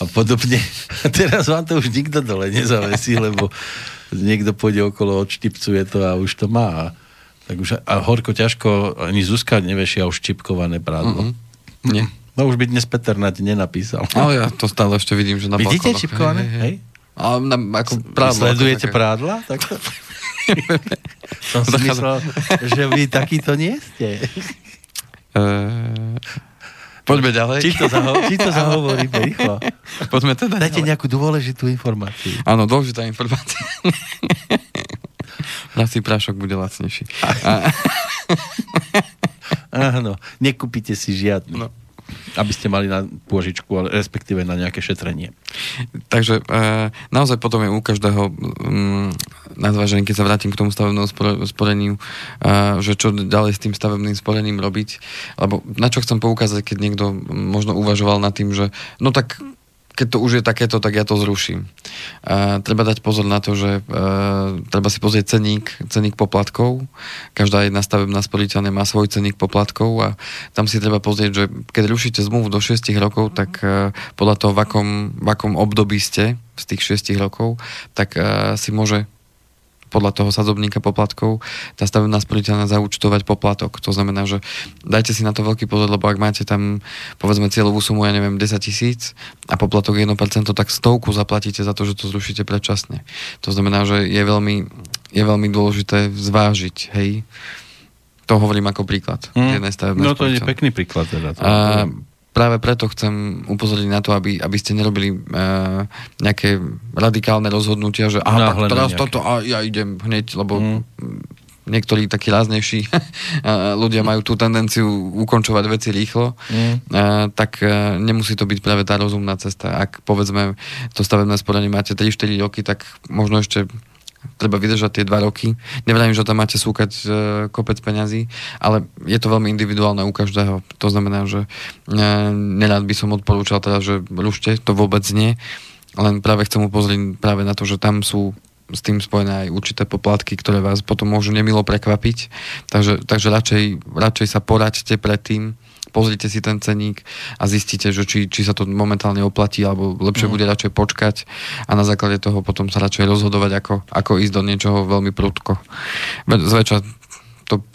a podobne. A teraz vám to už nikto dole nezavesí, lebo niekto pôjde okolo, odštipcuje to a už to má. Tak už, a horko ťažko, ani Zuzka nevešia už čipkované prádlo. Mm-mm. Nie. No už by dnes Peter na nenapísal. Ale ja to stále ešte vidím, že na Vidíte balkónoch. čipkované? Hej, hej, Hej? A na, ako prádlo. Sledujete ako prádla? Tak Som si myslel, že vy takýto nie ste. Eh, Poďme ďalej. Či to, zaho- či to zahovoríme rýchlo. Poďme teda Dajte ďalej. nejakú dôležitú informáciu. Áno, dôležitá informácia. Prací prášok bude lacnejší. A, Áno, nekúpite si žiadny. No. Aby ste mali na pôžičku, ale respektíve na nejaké šetrenie. takže e, naozaj potom je u každého mm, na keď sa vrátim k tomu stavebnému spore- sporeniu, e, že čo ďalej s tým stavebným sporením robiť. Lebo na čo chcem poukázať, keď niekto možno uvažoval nad tým, že no tak keď to už je takéto, tak ja to zruším. Uh, treba dať pozor na to, že uh, treba si pozrieť ceník, ceník poplatkov. Každá jedna stavebná sporiteľne má svoj ceník poplatkov a tam si treba pozrieť, že keď rušíte zmluvu do 6 rokov, tak uh, podľa toho, v akom, v akom období ste z tých 6 rokov, tak uh, si môže podľa toho sadzobníka poplatkov tá stavebná sporiteľná zaúčtovať poplatok. To znamená, že dajte si na to veľký pozor, lebo ak máte tam povedzme cieľovú sumu, ja neviem, 10 tisíc a poplatok je 1%, tak stovku zaplatíte za to, že to zrušíte predčasne. To znamená, že je veľmi, je veľmi dôležité zvážiť, hej, to hovorím ako príklad. Jednej stavebnej No to je pekný príklad. Teda, to A práve preto chcem upozorniť na to, aby, aby ste nerobili uh, nejaké radikálne rozhodnutia, že aha, tak teraz nejaké. toto a ja idem hneď, lebo Mm. niektorí takí ráznejší a ľudia majú tú tendenciu ukončovať veci rýchlo, Mm. uh, tak uh, nemusí to byť práve tá rozumná cesta. Ak povedzme to stavebné sporenie máte 3-4 roky, tak možno ešte treba vydržať tie dva roky. Nevrajím, že tam máte súkať e, kopec peňazí, ale je to veľmi individuálne u každého. To znamená, že e, nerád by som odporúčal teda, že rušte, to vôbec nie. Len práve chcem upozorniť práve na to, že tam sú s tým spojené aj určité poplatky, ktoré vás potom môžu nemilo prekvapiť. Takže, takže radšej, radšej sa poraďte predtým, pozrite si ten ceník a zistíte, že či, či sa to momentálne oplatí, alebo lepšie mm. bude radšej počkať a na základe toho potom sa radšej rozhodovať, ako, ako ísť do niečoho veľmi prudko. Zväčša to,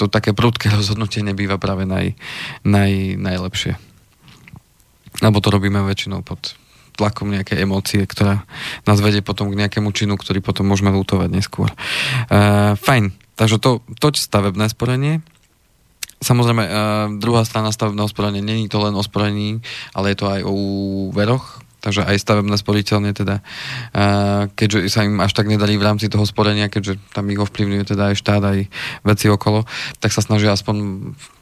to také prudké rozhodnutie nebýva práve naj, naj, najlepšie. Lebo to robíme väčšinou pod tlakom nejakej emócie, ktorá nás vedie potom k nejakému činu, ktorý potom môžeme lutovať neskôr. Uh, fajn. Takže to, toť stavebné sporenie. Samozrejme, uh, druhá strana stavebného sporenia není to len o sporení, ale je to aj o úveroch, takže aj stavebné sporiteľne teda, uh, keďže sa im až tak nedarí v rámci toho sporenia, keďže tam ich ovplyvňuje teda aj štát, aj veci okolo, tak sa snažia aspoň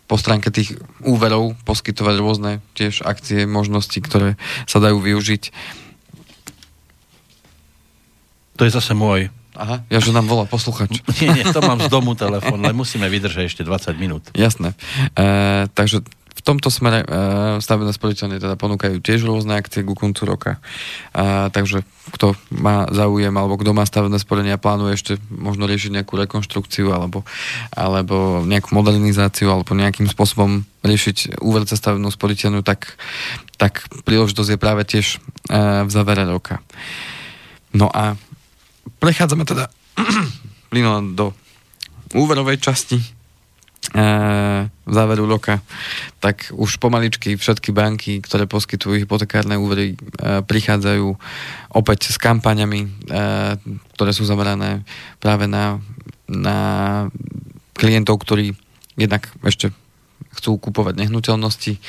po stránke tých úverov poskytovať rôzne tiež akcie, možnosti, ktoré sa dajú využiť. To je zase môj. Aha, ja že nám volá posluchač. Nie, nie, to mám z domu telefón, ale musíme vydržať ešte 20 minút. Jasné. E, takže v tomto smere e, stavebné sporiteľne teda ponúkajú tiež rôzne akcie ku koncu roka. E, takže kto má záujem, alebo kto má stavebné sporenie a plánuje ešte možno riešiť nejakú rekonštrukciu alebo, alebo nejakú modernizáciu alebo nejakým spôsobom riešiť úver cez stavebnú sporiteľnú, tak, tak príležitosť je práve tiež e, v závere roka. No a prechádzame teda plynulo do úverovej časti. E, v záveru roka, tak už pomaličky všetky banky, ktoré poskytujú hypotekárne úvery, e, prichádzajú opäť s kampaňami, e, ktoré sú zamerané práve na, na klientov, ktorí jednak ešte chcú kupovať nehnuteľnosti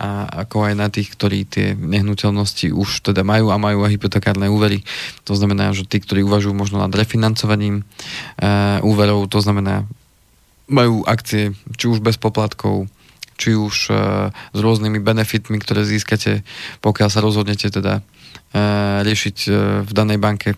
a ako aj na tých, ktorí tie nehnuteľnosti už teda majú a majú aj hypotekárne úvery. To znamená, že tí, ktorí uvažujú možno nad refinancovaním e, úverov, to znamená, majú akcie či už bez poplatkov, či už e, s rôznymi benefitmi, ktoré získate, pokiaľ sa rozhodnete teda e, riešiť e, v danej banke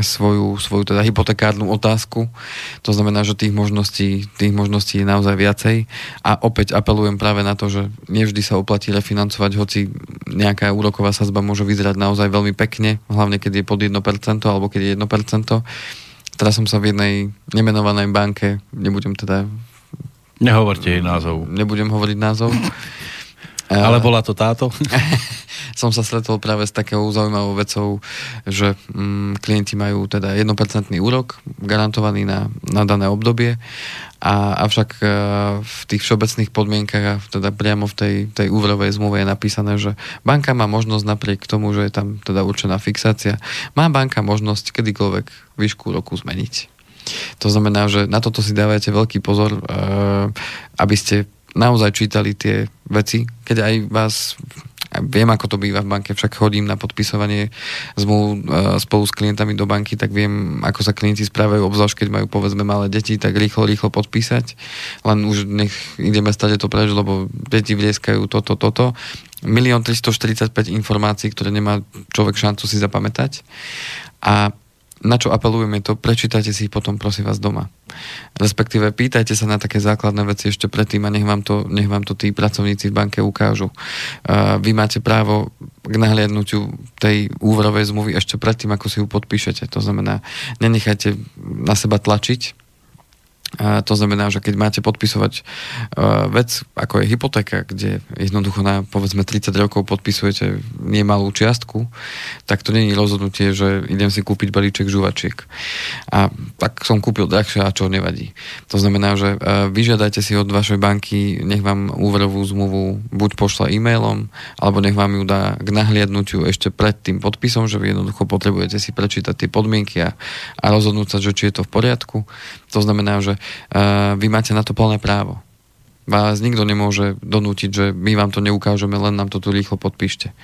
svoju, svoju teda hypotekárnu otázku. To znamená, že tých možností, tých možností je naozaj viacej. A opäť apelujem práve na to, že nevždy sa oplatí refinancovať, hoci nejaká úroková sazba môže vyzerať naozaj veľmi pekne, hlavne keď je pod 1% alebo keď je 1%. Teraz som sa v jednej nemenovanej banke, nebudem teda... Nehovorte jej názov. Nebudem hovoriť názov. Ale bola to táto? som sa stretol práve s takou zaujímavou vecou, že mm, klienti majú teda 1% úrok garantovaný na, na dané obdobie a, avšak e, v tých všeobecných podmienkach a teda priamo v tej, tej úverovej zmluve je napísané, že banka má možnosť napriek tomu, že je tam teda určená fixácia, má banka možnosť kedykoľvek výšku roku zmeniť. To znamená, že na toto si dávajte veľký pozor, e, aby ste naozaj čítali tie veci, keď aj vás viem, ako to býva v banke, však chodím na podpisovanie zmluv e, spolu s klientami do banky, tak viem, ako sa klienti správajú, obzvlášť keď majú povedzme malé deti, tak rýchlo, rýchlo podpísať. Len už nech ideme stade to preč, lebo deti vlieskajú toto, toto. Milión 345 informácií, ktoré nemá človek šancu si zapamätať. A na čo apelujem je to, prečítajte si ich potom prosím vás doma. Respektíve pýtajte sa na také základné veci ešte predtým a nech vám to, nech vám to tí pracovníci v banke ukážu. Vy máte právo k nahliadnutiu tej úverovej zmluvy ešte predtým, ako si ju podpíšete. To znamená, nenechajte na seba tlačiť, a to znamená, že keď máte podpisovať uh, vec, ako je hypotéka, kde jednoducho na povedzme 30 rokov podpisujete nemalú čiastku, tak to není rozhodnutie, že idem si kúpiť balíček žuvačiek. A tak som kúpil drahšie a čo nevadí. To znamená, že uh, vyžiadajte si od vašej banky, nech vám úverovú zmluvu buď pošla e-mailom, alebo nech vám ju dá k nahliadnutiu ešte pred tým podpisom, že vy jednoducho potrebujete si prečítať tie podmienky a, a rozhodnúť sa, že či je to v poriadku. To znamená, že uh, vy máte na to plné právo. Vás nikto nemôže donútiť, že my vám to neukážeme, len nám to tu rýchlo podpíšte.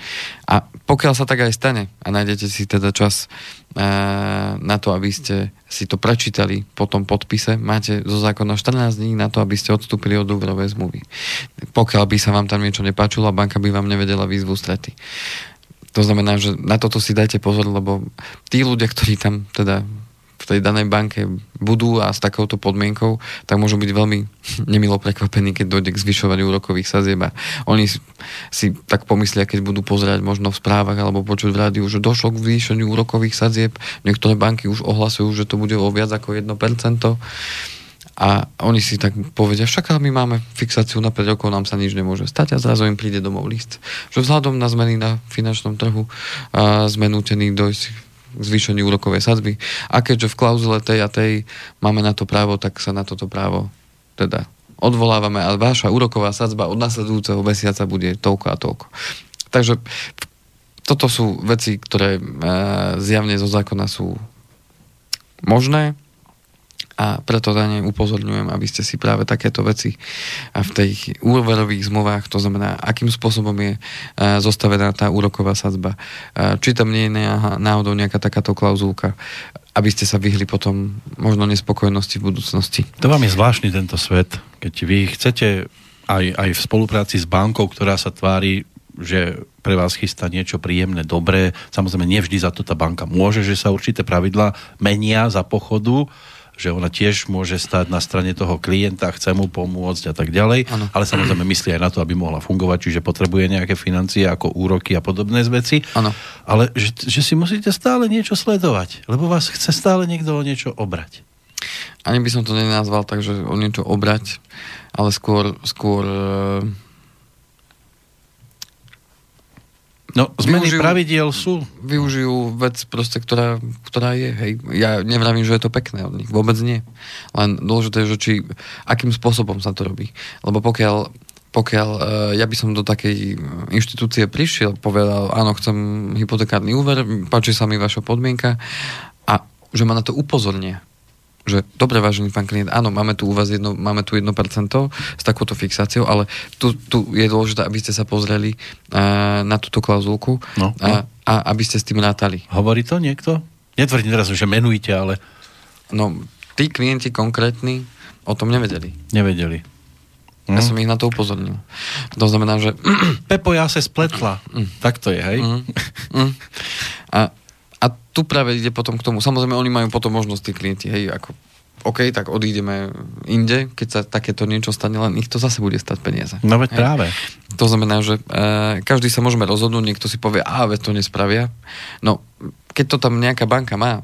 A pokiaľ sa tak aj stane a nájdete si teda čas uh, na to, aby ste si to prečítali po tom podpise, máte zo zákona 14 dní na to, aby ste odstúpili od úverovej zmluvy. Pokiaľ by sa vám tam niečo nepáčilo, banka by vám nevedela výzvu strety. To znamená, že na toto si dajte pozor, lebo tí ľudia, ktorí tam teda tej danej banke budú a s takouto podmienkou, tak môžu byť veľmi nemilo prekvapení, keď dojde k zvyšovaniu úrokových sazieb a oni si, tak pomyslia, keď budú pozerať možno v správach alebo počuť v rádiu, že došlo k zvýšeniu úrokových sazieb. Niektoré banky už ohlasujú, že to bude o viac ako 1%. A oni si tak povedia, však my máme fixáciu na 5 rokov, nám sa nič nemôže stať a zrazu im príde domov list. Že vzhľadom na zmeny na finančnom trhu a sme nutení dojsť k zvýšeniu úrokovej sadzby. A keďže v klauzule tej a tej máme na to právo, tak sa na toto právo teda odvolávame a vaša úroková sadzba od nasledujúceho mesiaca bude toľko a toľko. Takže toto sú veci, ktoré e, zjavne zo zákona sú možné, a preto na ne upozorňujem, aby ste si práve takéto veci v tých úverových zmluvách, to znamená, akým spôsobom je zostavená tá úroková sadzba. Či tam nie je náhodou nejaká takáto klauzulka, aby ste sa vyhli potom možno nespokojnosti v budúcnosti. To vám je zvláštny tento svet, keď vy chcete aj, aj v spolupráci s bankou, ktorá sa tvári, že pre vás chystá niečo príjemné, dobré. Samozrejme, nevždy za to tá banka môže, že sa určité pravidlá menia za pochodu, že ona tiež môže stať na strane toho klienta, chce mu pomôcť a tak ďalej, ano. ale samozrejme myslí aj na to, aby mohla fungovať, čiže potrebuje nejaké financie ako úroky a podobné veci. Ano. Ale že, že si musíte stále niečo sledovať, lebo vás chce stále niekto o niečo obrať. Ani by som to nenazval tak, že o niečo obrať, ale skôr, skôr No, zmeny využijú, pravidiel sú. Využijú vec proste, ktorá, ktorá je, hej. Ja nevravím, že je to pekné od nich, vôbec nie. Len dôležité je, že či, akým spôsobom sa to robí. Lebo pokiaľ, pokiaľ uh, ja by som do takej inštitúcie prišiel, povedal, áno, chcem hypotekárny úver, páči sa mi vaša podmienka a že ma na to upozornia že dobre, vážený pán klient, áno, máme tu u vás jedno, máme tu 1% s takouto fixáciou, ale tu, tu je dôležité, aby ste sa pozreli uh, na túto klauzulku no, no. A, a aby ste s tým rátali. Hovorí to niekto? Netvrdím teraz, že menujte, ale... No, tí klienti konkrétni o tom nevedeli. Nevedeli. Ja mm. som ich na to upozornil. To znamená, že... Pepo, ja sa spletla. Mm. Tak to je, hej? Mm. Mm. A tu práve ide potom k tomu. Samozrejme, oni majú potom možnosť, tí klienti, hej, ako OK, tak odídeme inde, keď sa takéto niečo stane, len ich to zase bude stať peniaze. No veď práve. To znamená, že e, každý sa môžeme rozhodnúť, niekto si povie, a veď to nespravia. No, keď to tam nejaká banka má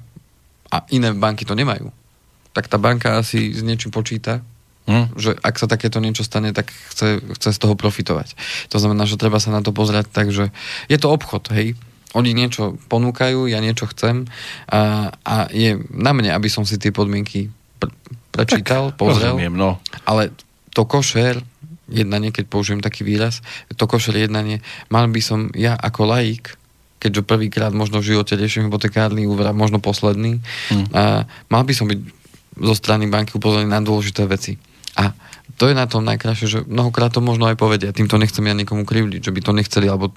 a iné banky to nemajú, tak tá banka asi s niečím počíta, hm? že ak sa takéto niečo stane, tak chce, chce z toho profitovať. To znamená, že treba sa na to pozrieť tak, že je to obchod, hej, oni niečo ponúkajú, ja niečo chcem a, a je na mne, aby som si tie podmienky pr- prečítal, tak, pozrel. Rozumiem, no. Ale to košer jednanie, keď použijem taký výraz, to košer jednanie, mal by som ja ako laik, keďže prvýkrát možno v živote riešim hypotekárny úver možno posledný, hmm. a mal by som byť zo strany banky upozornený na dôležité veci. A to je na tom najkrajšie, že mnohokrát to možno aj povedia. Týmto nechcem ja nikomu krivdiť, že by to nechceli, alebo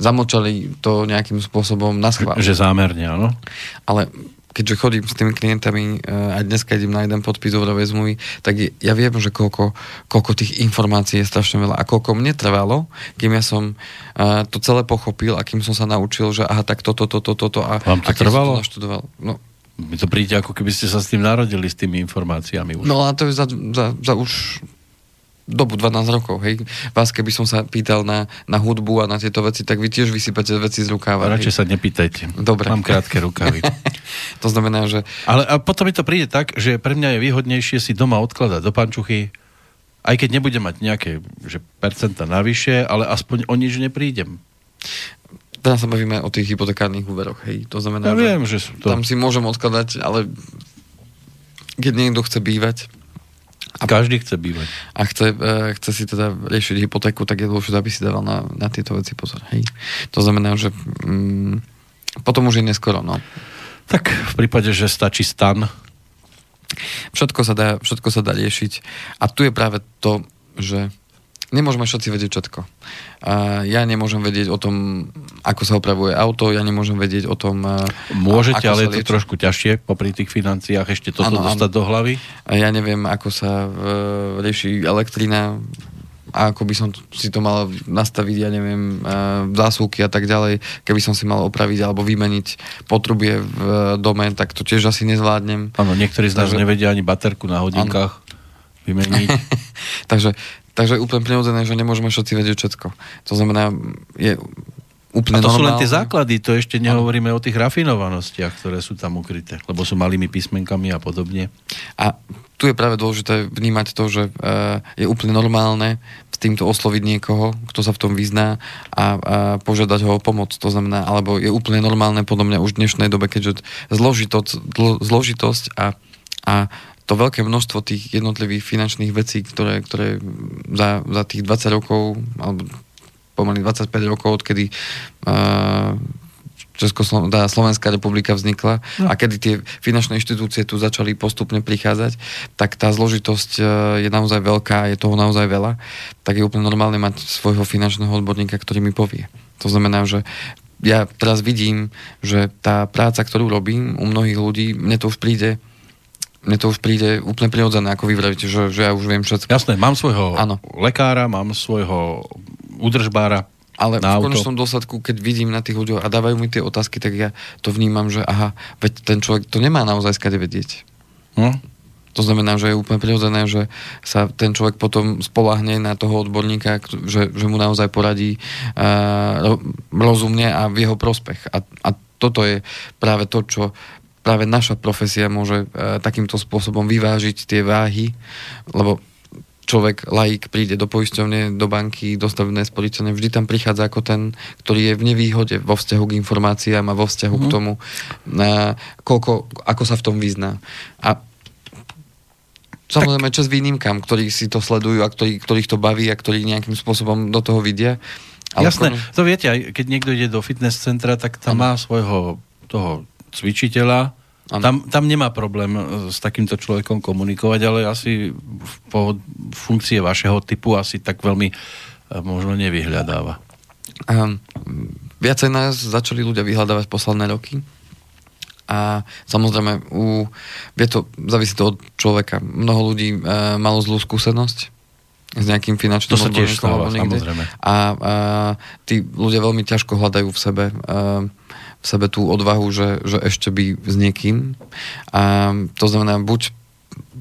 zamočali to nejakým spôsobom na schvál. Že zámerne, áno. Ale keďže chodím s tými klientami, eh, aj dneska idem na jeden podpis úverovej zmluvy, tak ja viem, že koľko, koľko tých informácií je strašne veľa a koľko mne trvalo, kým ja som uh, to celé pochopil a kým som sa naučil, že aha, tak toto, toto, toto a, Vám to a trvalo? to naštudoval. No, mi to príde, ako keby ste sa s tým narodili, s tými informáciami už. No a to je za, za, za už dobu 12 rokov, hej. Vás, keby som sa pýtal na, na hudbu a na tieto veci, tak vy tiež vysypete veci z rukáva. Radšej sa nepýtajte. Dobre. Mám krátke rukavy. to znamená, že... Ale a potom mi to príde tak, že pre mňa je výhodnejšie si doma odkladať do pančuchy, aj keď nebudem mať nejaké že percenta navyše, ale aspoň o nič neprídem. Teraz sa bavíme o tých hypotekárnych úveroch, hej. To znamená, ja viem, že sú to... tam si môžem odkladať, ale keď niekto chce bývať, a každý chce bývať. A chce, uh, chce si teda riešiť hypotéku, tak je dôležité, aby si dával na, na tieto veci pozor. Hej. To znamená, že um, potom už je neskoro. No. Tak v prípade, že stačí stan. Všetko sa dá, všetko sa dá riešiť. A tu je práve to, že nemôžeme všetci vedieť všetko. Ja nemôžem vedieť o tom, ako sa opravuje auto, ja nemôžem vedieť o tom... Môžete, ale je to trošku ťažšie popri tých financiách ešte toto ano, dostať ano. do hlavy? Ja neviem, ako sa uh, rieši elektrina, a ako by som si to mal nastaviť, ja neviem, zásuvky a tak ďalej, keby som si mal opraviť alebo vymeniť potrubie v dome, tak to tiež asi nezvládnem. Áno, niektorí z nás Takže... nevedia ani baterku na hodinkách ano. vymeniť. Takže Takže úplne prirodzené, že nemôžeme všetci vedieť všetko. To znamená, je úplne A to normálne. sú len tie základy, to ešte nehovoríme o tých rafinovanostiach, ktoré sú tam ukryté, lebo sú malými písmenkami a podobne. A tu je práve dôležité vnímať to, že je úplne normálne s týmto osloviť niekoho, kto sa v tom vyzná a, a požiadať ho o pomoc. To znamená, alebo je úplne normálne podľa mňa už v dnešnej dobe, keďže zložitosť, zložitosť a, a to veľké množstvo tých jednotlivých finančných vecí, ktoré, ktoré za, za tých 20 rokov, alebo pomaly 25 rokov, odkedy uh, Českoslo- teda Slovenská republika vznikla no. a kedy tie finančné inštitúcie tu začali postupne prichádzať, tak tá zložitosť uh, je naozaj veľká, je toho naozaj veľa, tak je úplne normálne mať svojho finančného odborníka, ktorý mi povie. To znamená, že ja teraz vidím, že tá práca, ktorú robím u mnohých ľudí, mne to už príde mne to už príde úplne prirodzené, ako vy vravíte, že, že ja už viem všetko. Jasné, mám svojho Áno. lekára, mám svojho údržbára Ale na v konečnom dôsledku, keď vidím na tých ľuďoch a dávajú mi tie otázky, tak ja to vnímam, že aha, veď ten človek to nemá naozaj skade vedieť. Hm? To znamená, že je úplne prirodzené, že sa ten človek potom spolahne na toho odborníka, že, že mu naozaj poradí uh, rozumne a v jeho prospech. A, a toto je práve to, čo práve naša profesia môže uh, takýmto spôsobom vyvážiť tie váhy, lebo človek, laik, príde do poisťovne, do banky, do stavebnej sporiteľne, vždy tam prichádza ako ten, ktorý je v nevýhode vo vzťahu k informáciám a vo vzťahu k tomu, na, koľko, ako sa v tom vyzná. A Samozrejme, čas výnimkám, ktorí si to sledujú a ktorí, ktorých to baví a ktorí nejakým spôsobom do toho vidia. Jasné, kon- to viete, aj keď niekto ide do fitness centra, tak tam má svojho toho cvičiteľa, Tam, tam nemá problém e, s takýmto človekom komunikovať, ale asi po funkcie vašeho typu asi tak veľmi e, možno nevyhľadáva. Um, viacej nás začali ľudia vyhľadávať posledné roky. A samozrejme, u, vie to, závisí to od človeka. Mnoho ľudí uh, malo zlú skúsenosť s nejakým finančným To sa tiež stáva. A, a tí ľudia veľmi ťažko hľadajú v sebe uh, v sebe tú odvahu, že, že ešte by s niekým. A to znamená, buď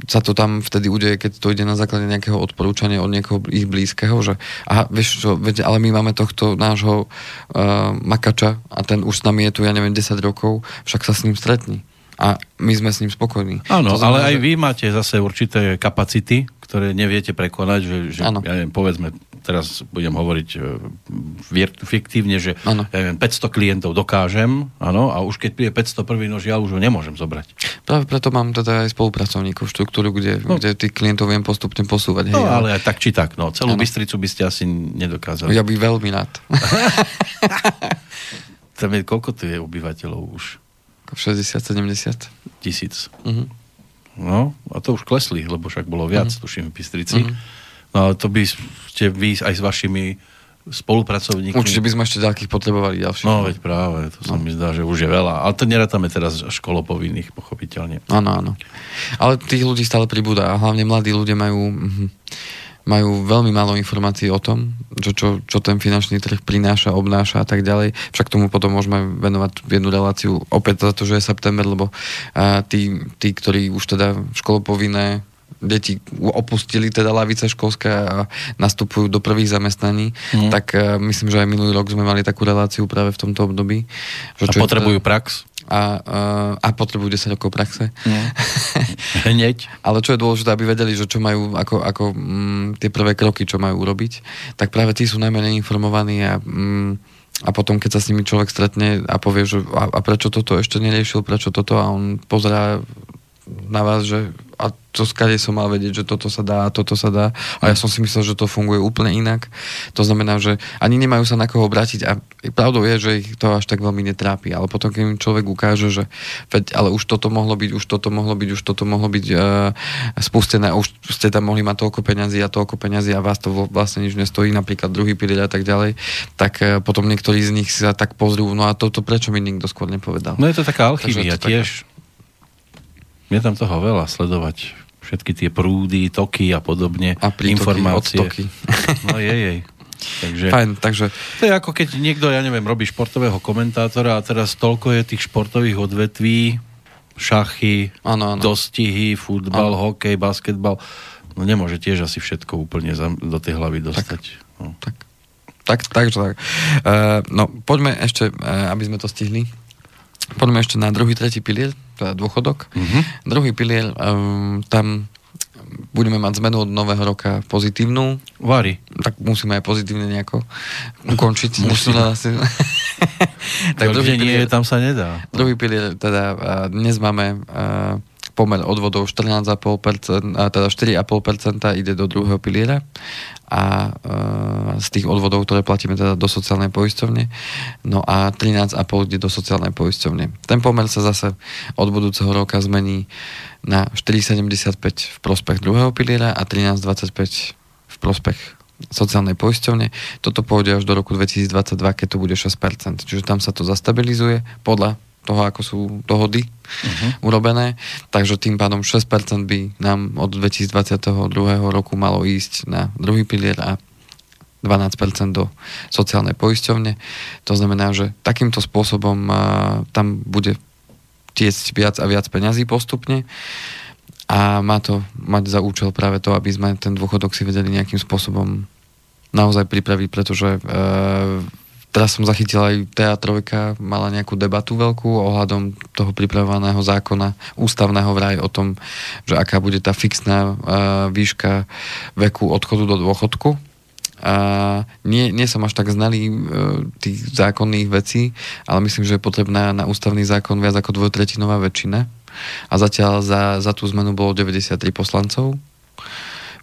sa to tam vtedy udeje, keď to ide na základe nejakého odporúčania od niekoho ich blízkeho, že aha, vieš čo, veď, ale my máme tohto nášho uh, makača a ten už s nami je tu, ja neviem, 10 rokov, však sa s ním stretni. A my sme s ním spokojní. Áno, ale aj že- vy máte zase určité kapacity, ktoré neviete prekonať, že, že ja neviem, povedzme, teraz budem hovoriť e, fiktívne, že Áno. ja neviem, 500 klientov dokážem, áno, a už keď príde 501, no žiaľ, už ho nemôžem zobrať. Práve preto mám teda aj spolupracovníkov, štruktúru, kde, No. no. kde tých klientov viem postupne posúvať. No, hej, ale aj tak či tak, no, celú Áno. Bystricu by ste asi nedokázali. Ja by veľmi rád. Tam je, koľko tu je obyvateľov už? 60-70. Tisíc. Mhm. No, a to už klesli, lebo však bolo viac, Mhm. tuším, v Bystrici. No, ale to by ste vy aj s vašimi spolupracovníkmi... Určite by sme ešte ďalkých potrebovali ďalších. No, veď práve, to sa mi zdá, že už je veľa. Ale to nerátame teraz školopovinných, pochopiteľne. Áno, áno. Ale tých ľudí stále pribúda a hlavne mladí ľudia majú, mhm, majú veľmi málo informácií o tom, čo, čo, čo ten finančný trh prináša, obnáša a tak ďalej. Však tomu potom môžeme venovať jednu reláciu opäť za to, že je september, lebo a, tí, tí, ktorí už teda školopovinné deti opustili teda lavice školské a nastupujú do prvých zamestnaní, Mhm. tak uh, myslím, že aj minulý rok sme mali takú reláciu práve v tomto období. Že A potrebujú teda- prax? a, a, a potrebujú 10 rokov praxe. Hneď? Ale čo je dôležité, aby vedeli, že čo majú, ako, ako mm, tie prvé kroky, čo majú urobiť, tak práve tí sú najmenej informovaní a, mm, a potom, keď sa s nimi človek stretne a povie, že a, a prečo toto ešte neriešil, prečo toto a on pozerá na vás, že a to skade som mal vedieť, že toto sa dá a toto sa dá a ja som si myslel, že to funguje úplne inak. To znamená, že ani nemajú sa na koho obrátiť a pravdou je, že ich to až tak veľmi netrápi, ale potom, keď im človek ukáže, že veď, ale už toto mohlo byť, už toto mohlo byť, už toto mohlo byť uh, spustené už ste tam mohli mať toľko peňazí a toľko peňazí a vás to vlastne nič nestojí, napríklad druhý pilier a tak ďalej, tak uh, potom niektorí z nich sa tak pozrú, no a toto prečo mi nikto skôr nepovedal. No je to taká alchymia to taká- tiež. Je tam toho veľa sledovať. Všetky tie prúdy, toky a podobne. A prítoky, informácie. odtoky. No je, jej. Takže Fajn, takže to je ako keď niekto, ja neviem, robí športového komentátora a teraz toľko je tých športových odvetví, šachy, Áno, áno. dostihy, futbal, hokej, basketbal. No nemôže tiež asi všetko úplne do tej hlavy dostať. No. Tak, tak, takže tak. Uh, no, poďme ešte, uh, aby sme to stihli, poďme ešte na druhý, tretí pilier, teda dôchodok. Mhm. Druhý pilier, um, tam budeme mať zmenu od nového roka pozitívnu, Vary. tak musíme aj pozitívne nejako ukončiť. Musíme. Musíme. tak druhý nie, tam sa nedá. Druhý pilier, teda dnes máme uh, pomer odvodov 14,5%, a teda 4,5% ide do druhého piliera a uh, z tých odvodov, ktoré platíme teda do sociálnej poisťovne, no a 13,5 ide do sociálnej poisťovne. Ten pomer sa zase od budúceho roka zmení na 4,75 v prospech druhého piliera a 13,25 v prospech sociálnej poisťovne. Toto pôjde až do roku 2022, keď to bude 6%. Čiže tam sa to zastabilizuje podľa toho, ako sú dohody uh-huh. urobené, takže tým pádom 6% by nám od 2022 roku malo ísť na druhý pilier a 12% do sociálnej poisťovne. To znamená, že takýmto spôsobom uh, tam bude tiecť viac a viac peňazí postupne a má to mať za účel práve to, aby sme ten dôchodok si vedeli nejakým spôsobom naozaj pripraviť, pretože uh, teraz som zachytil aj teatrovka, mala nejakú debatu veľkú ohľadom toho pripravovaného zákona ústavného vraj o tom, že aká bude tá fixná uh, výška veku odchodu do dôchodku a nie, nie som až tak znalý e, tých zákonných vecí, ale myslím, že je potrebná na ústavný zákon viac ako dvojtretinová väčšina. A zatiaľ za, za tú zmenu bolo 93 poslancov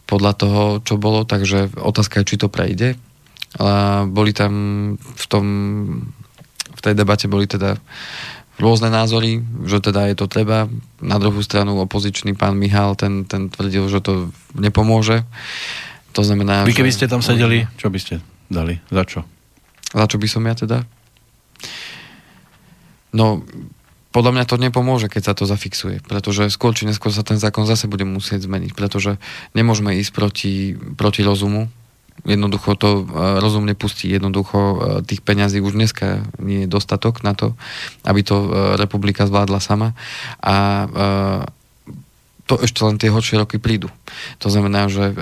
podľa toho, čo bolo, takže otázka je, či to prejde. A boli tam v tom v tej debate boli teda rôzne názory, že teda je to treba. Na druhú stranu opozičný pán Michal, ten, ten tvrdil, že to nepomôže. To znamená, Vy keby ste tam sedeli, čo by ste dali? Za čo? Za čo by som ja teda? No, podľa mňa to nepomôže, keď sa to zafixuje, pretože skôr či neskôr sa ten zákon zase bude musieť zmeniť, pretože nemôžeme ísť proti, proti rozumu, jednoducho to uh, rozum nepustí, jednoducho uh, tých peňazí už dneska nie je dostatok na to, aby to uh, republika zvládla sama a to ešte len tie horšie roky prídu. To znamená, že e,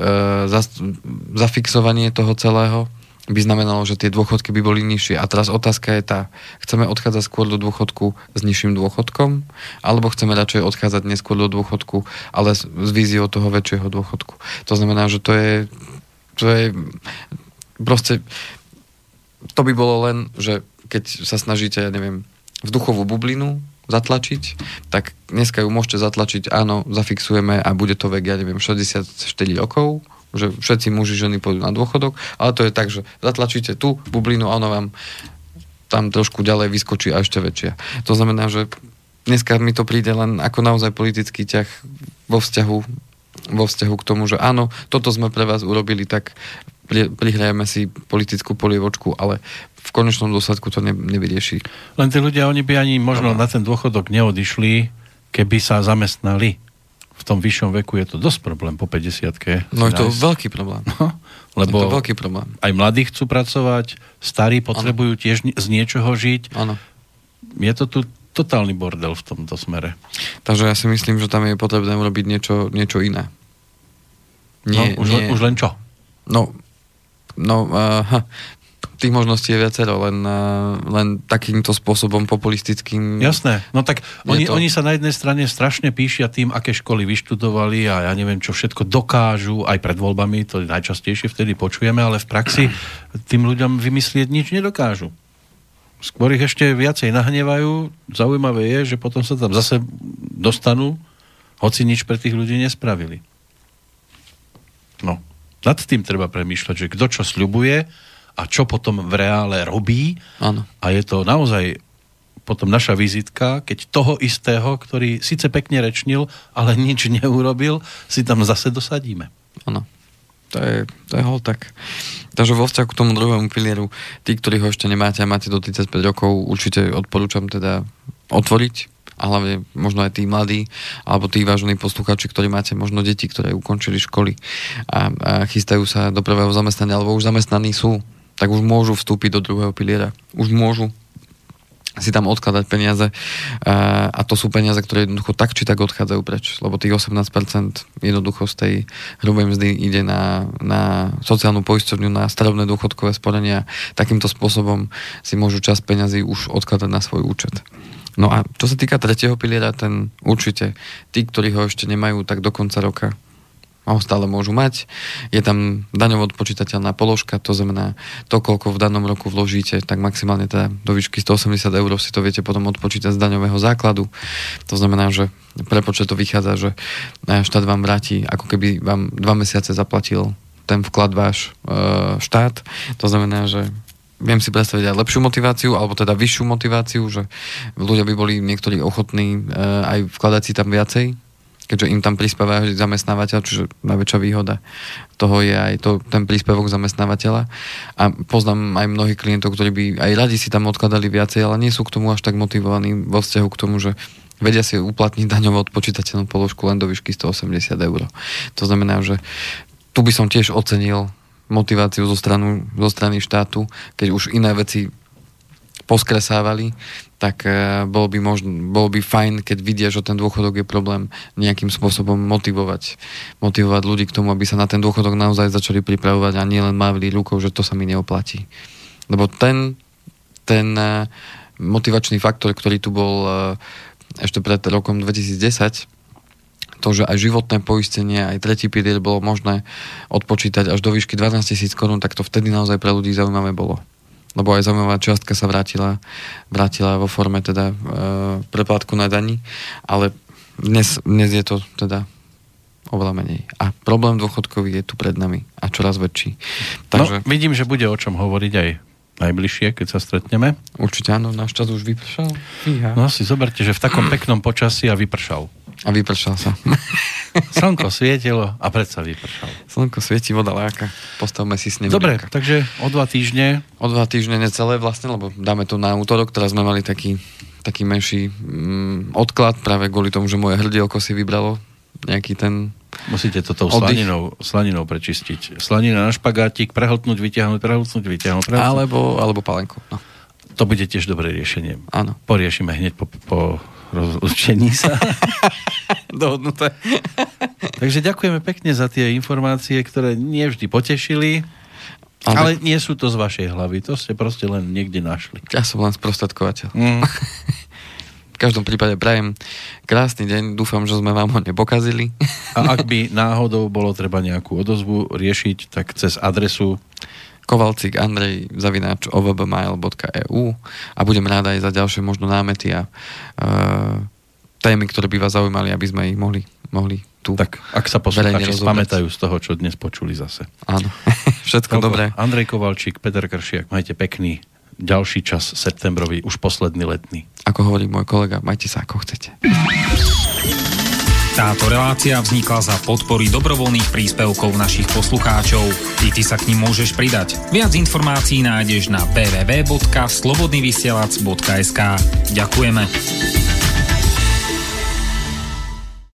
zafixovanie toho celého by znamenalo, že tie dôchodky by boli nižšie. A teraz otázka je tá, chceme odchádzať skôr do dôchodku s nižším dôchodkom, alebo chceme radšej odchádzať neskôr do dôchodku, ale s, s víziou toho väčšieho dôchodku. To znamená, že to je, to je proste, to by bolo len, že keď sa snažíte, ja neviem, vzduchovú bublinu zatlačiť, tak dneska ju môžete zatlačiť, áno, zafixujeme a bude to vek, ja neviem, 64 rokov, že všetci muži, ženy pôjdu na dôchodok, ale to je tak, že zatlačíte tú bublinu a ono vám tam trošku ďalej vyskočí a ešte väčšia. To znamená, že dneska mi to príde len ako naozaj politický ťah vo vzťahu, vo vzťahu k tomu, že áno, toto sme pre vás urobili, tak prihrajeme si politickú polievočku, ale v konečnom dôsledku to ne, nevyrieši. Len tí ľudia, oni by ani možno na ten dôchodok neodišli, keby sa zamestnali. V tom vyššom veku je to dosť problém po 50 No je to veľký problém. No, lebo je to veľký problém. aj mladí chcú pracovať, starí potrebujú ano. tiež z niečoho žiť. Áno. Je to tu totálny bordel v tomto smere. Takže ja si myslím, že tam je potrebné urobiť niečo, niečo iné. Nie, no, už, nie. Len, už len čo? No, no uh, tých možností je viacero, len, eh, len takýmto spôsobom populistickým. Jasné, no tak oni, to... oni sa na jednej strane strašne píšia tým, aké školy vyštudovali a ja neviem, čo všetko dokážu, aj pred voľbami, to najčastejšie vtedy počujeme, ale v praxi tým ľuďom vymyslieť nič nedokážu. Skôr ich ešte viacej nahnevajú. Zaujímavé je, že potom sa tam zase dostanú, hoci nič pre tých ľudí nespravili. No, nad tým treba premýšľať, že kto čo sľubuje, a čo potom v reále robí. Ano. A je to naozaj potom naša vizitka, keď toho istého, ktorý síce pekne rečnil, ale nič neurobil, si tam zase dosadíme. Áno. To je, to je hol tak. Takže vo vzťahu k tomu druhému pilieru, tí, ktorí ho ešte nemáte a máte do 35 rokov, určite odporúčam teda otvoriť a hlavne možno aj tí mladí, alebo tí vážení poslucháči, ktorí máte možno deti, ktoré ukončili školy a, a chystajú sa do prvého zamestnania, alebo už zamestnaní sú tak už môžu vstúpiť do druhého piliera. Už môžu si tam odkladať peniaze a to sú peniaze, ktoré jednoducho tak či tak odchádzajú preč, lebo tých 18% jednoducho z tej hrubej mzdy ide na, na sociálnu poisťovňu, na starobné dôchodkové sporenia. Takýmto spôsobom si môžu čas peniazy už odkladať na svoj účet. No a čo sa týka tretieho piliera, ten určite tí, ktorí ho ešte nemajú, tak do konca roka ho stále môžu mať. Je tam daňovo odpočítateľná položka, to znamená to, koľko v danom roku vložíte, tak maximálne teda do výšky 180 eur si to viete potom odpočítať z daňového základu. To znamená, že prepočet to vychádza, že e, štát vám vráti, ako keby vám dva mesiace zaplatil ten vklad váš e, štát. To znamená, že viem si predstaviť aj lepšiu motiváciu, alebo teda vyššiu motiváciu, že ľudia by boli niektorí ochotní e, aj vkladať si tam viacej, keďže im tam prispieva zamestnávateľ, čiže najväčšia výhoda toho je aj to, ten príspevok zamestnávateľa. A poznám aj mnohých klientov, ktorí by aj radi si tam odkladali viacej, ale nie sú k tomu až tak motivovaní vo vzťahu k tomu, že vedia si uplatniť daňovo odpočítateľnú položku len do výšky 180 eur. To znamená, že tu by som tiež ocenil motiváciu zo, stranu, zo strany štátu, keď už iné veci poskresávali, tak uh, bolo by, možno, bolo by fajn, keď vidia, že ten dôchodok je problém, nejakým spôsobom motivovať, motivovať ľudí k tomu, aby sa na ten dôchodok naozaj začali pripravovať a nielen mávli rukou, že to sa mi neoplatí. Lebo ten, ten uh, motivačný faktor, ktorý tu bol uh, ešte pred rokom 2010, to, že aj životné poistenie, aj tretí pilier bolo možné odpočítať až do výšky 12 tisíc korún, tak to vtedy naozaj pre ľudí zaujímavé bolo lebo aj zaujímavá čiastka sa vrátila, vrátila vo forme teda e, preplatku na daní, ale dnes, dnes je to teda oveľa menej. A problém dôchodkový je tu pred nami a čoraz väčší. Takže... No, vidím, že bude o čom hovoriť aj najbližšie, keď sa stretneme. Určite áno, náš čas už vypršal. Fíha. No si zoberte, že v takom peknom počasí a vypršal. A vypršal sa. Slnko svietilo a predsa vypršal. Slnko svieti, voda láka. Postavme si s ním. Dobre, takže o dva týždne. O dva týždne necelé vlastne, lebo dáme to na útorok. Teraz sme mali taký, taký menší mm, odklad práve kvôli tomu, že moje hrdielko si vybralo nejaký ten Musíte to tou slaninou, slaninou prečistiť. Slanina na špagátik, prehltnúť, vyťahnuť, prehltnúť, vyťahnuť. prehltnúť. Alebo, alebo palenku. No. To bude tiež dobré riešenie. Áno. Poriešime hneď po, po rozlučení sa. Dohodnuté. Takže ďakujeme pekne za tie informácie, ktoré nie vždy potešili. Ale, ale nie sú to z vašej hlavy, to ste proste len niekde našli. Ja som len sprostredkovateľ. Mm. každom prípade prajem krásny deň, dúfam, že sme vám ho nepokazili. A ak by náhodou bolo treba nejakú odozvu riešiť, tak cez adresu Kovalcik Andrej zavináč ovbmail.eu a budem rád aj za ďalšie možno námety a uh, témy, ktoré by vás zaujímali, aby sme ich mohli, mohli tu Tak ak sa poslucháči spamätajú z toho, čo dnes počuli zase. Áno, všetko Toľko. dobré. Andrej Kovalčík, Peter Kršiak, majte pekný ďalší čas septembrový, už posledný letný. Ako hovorí môj kolega, majte sa ako chcete. Táto relácia vznikla za podpory dobrovoľných príspevkov našich poslucháčov. I ty sa k ním môžeš pridať. Viac informácií nájdeš na www.slobodnyvysielac.sk Ďakujeme.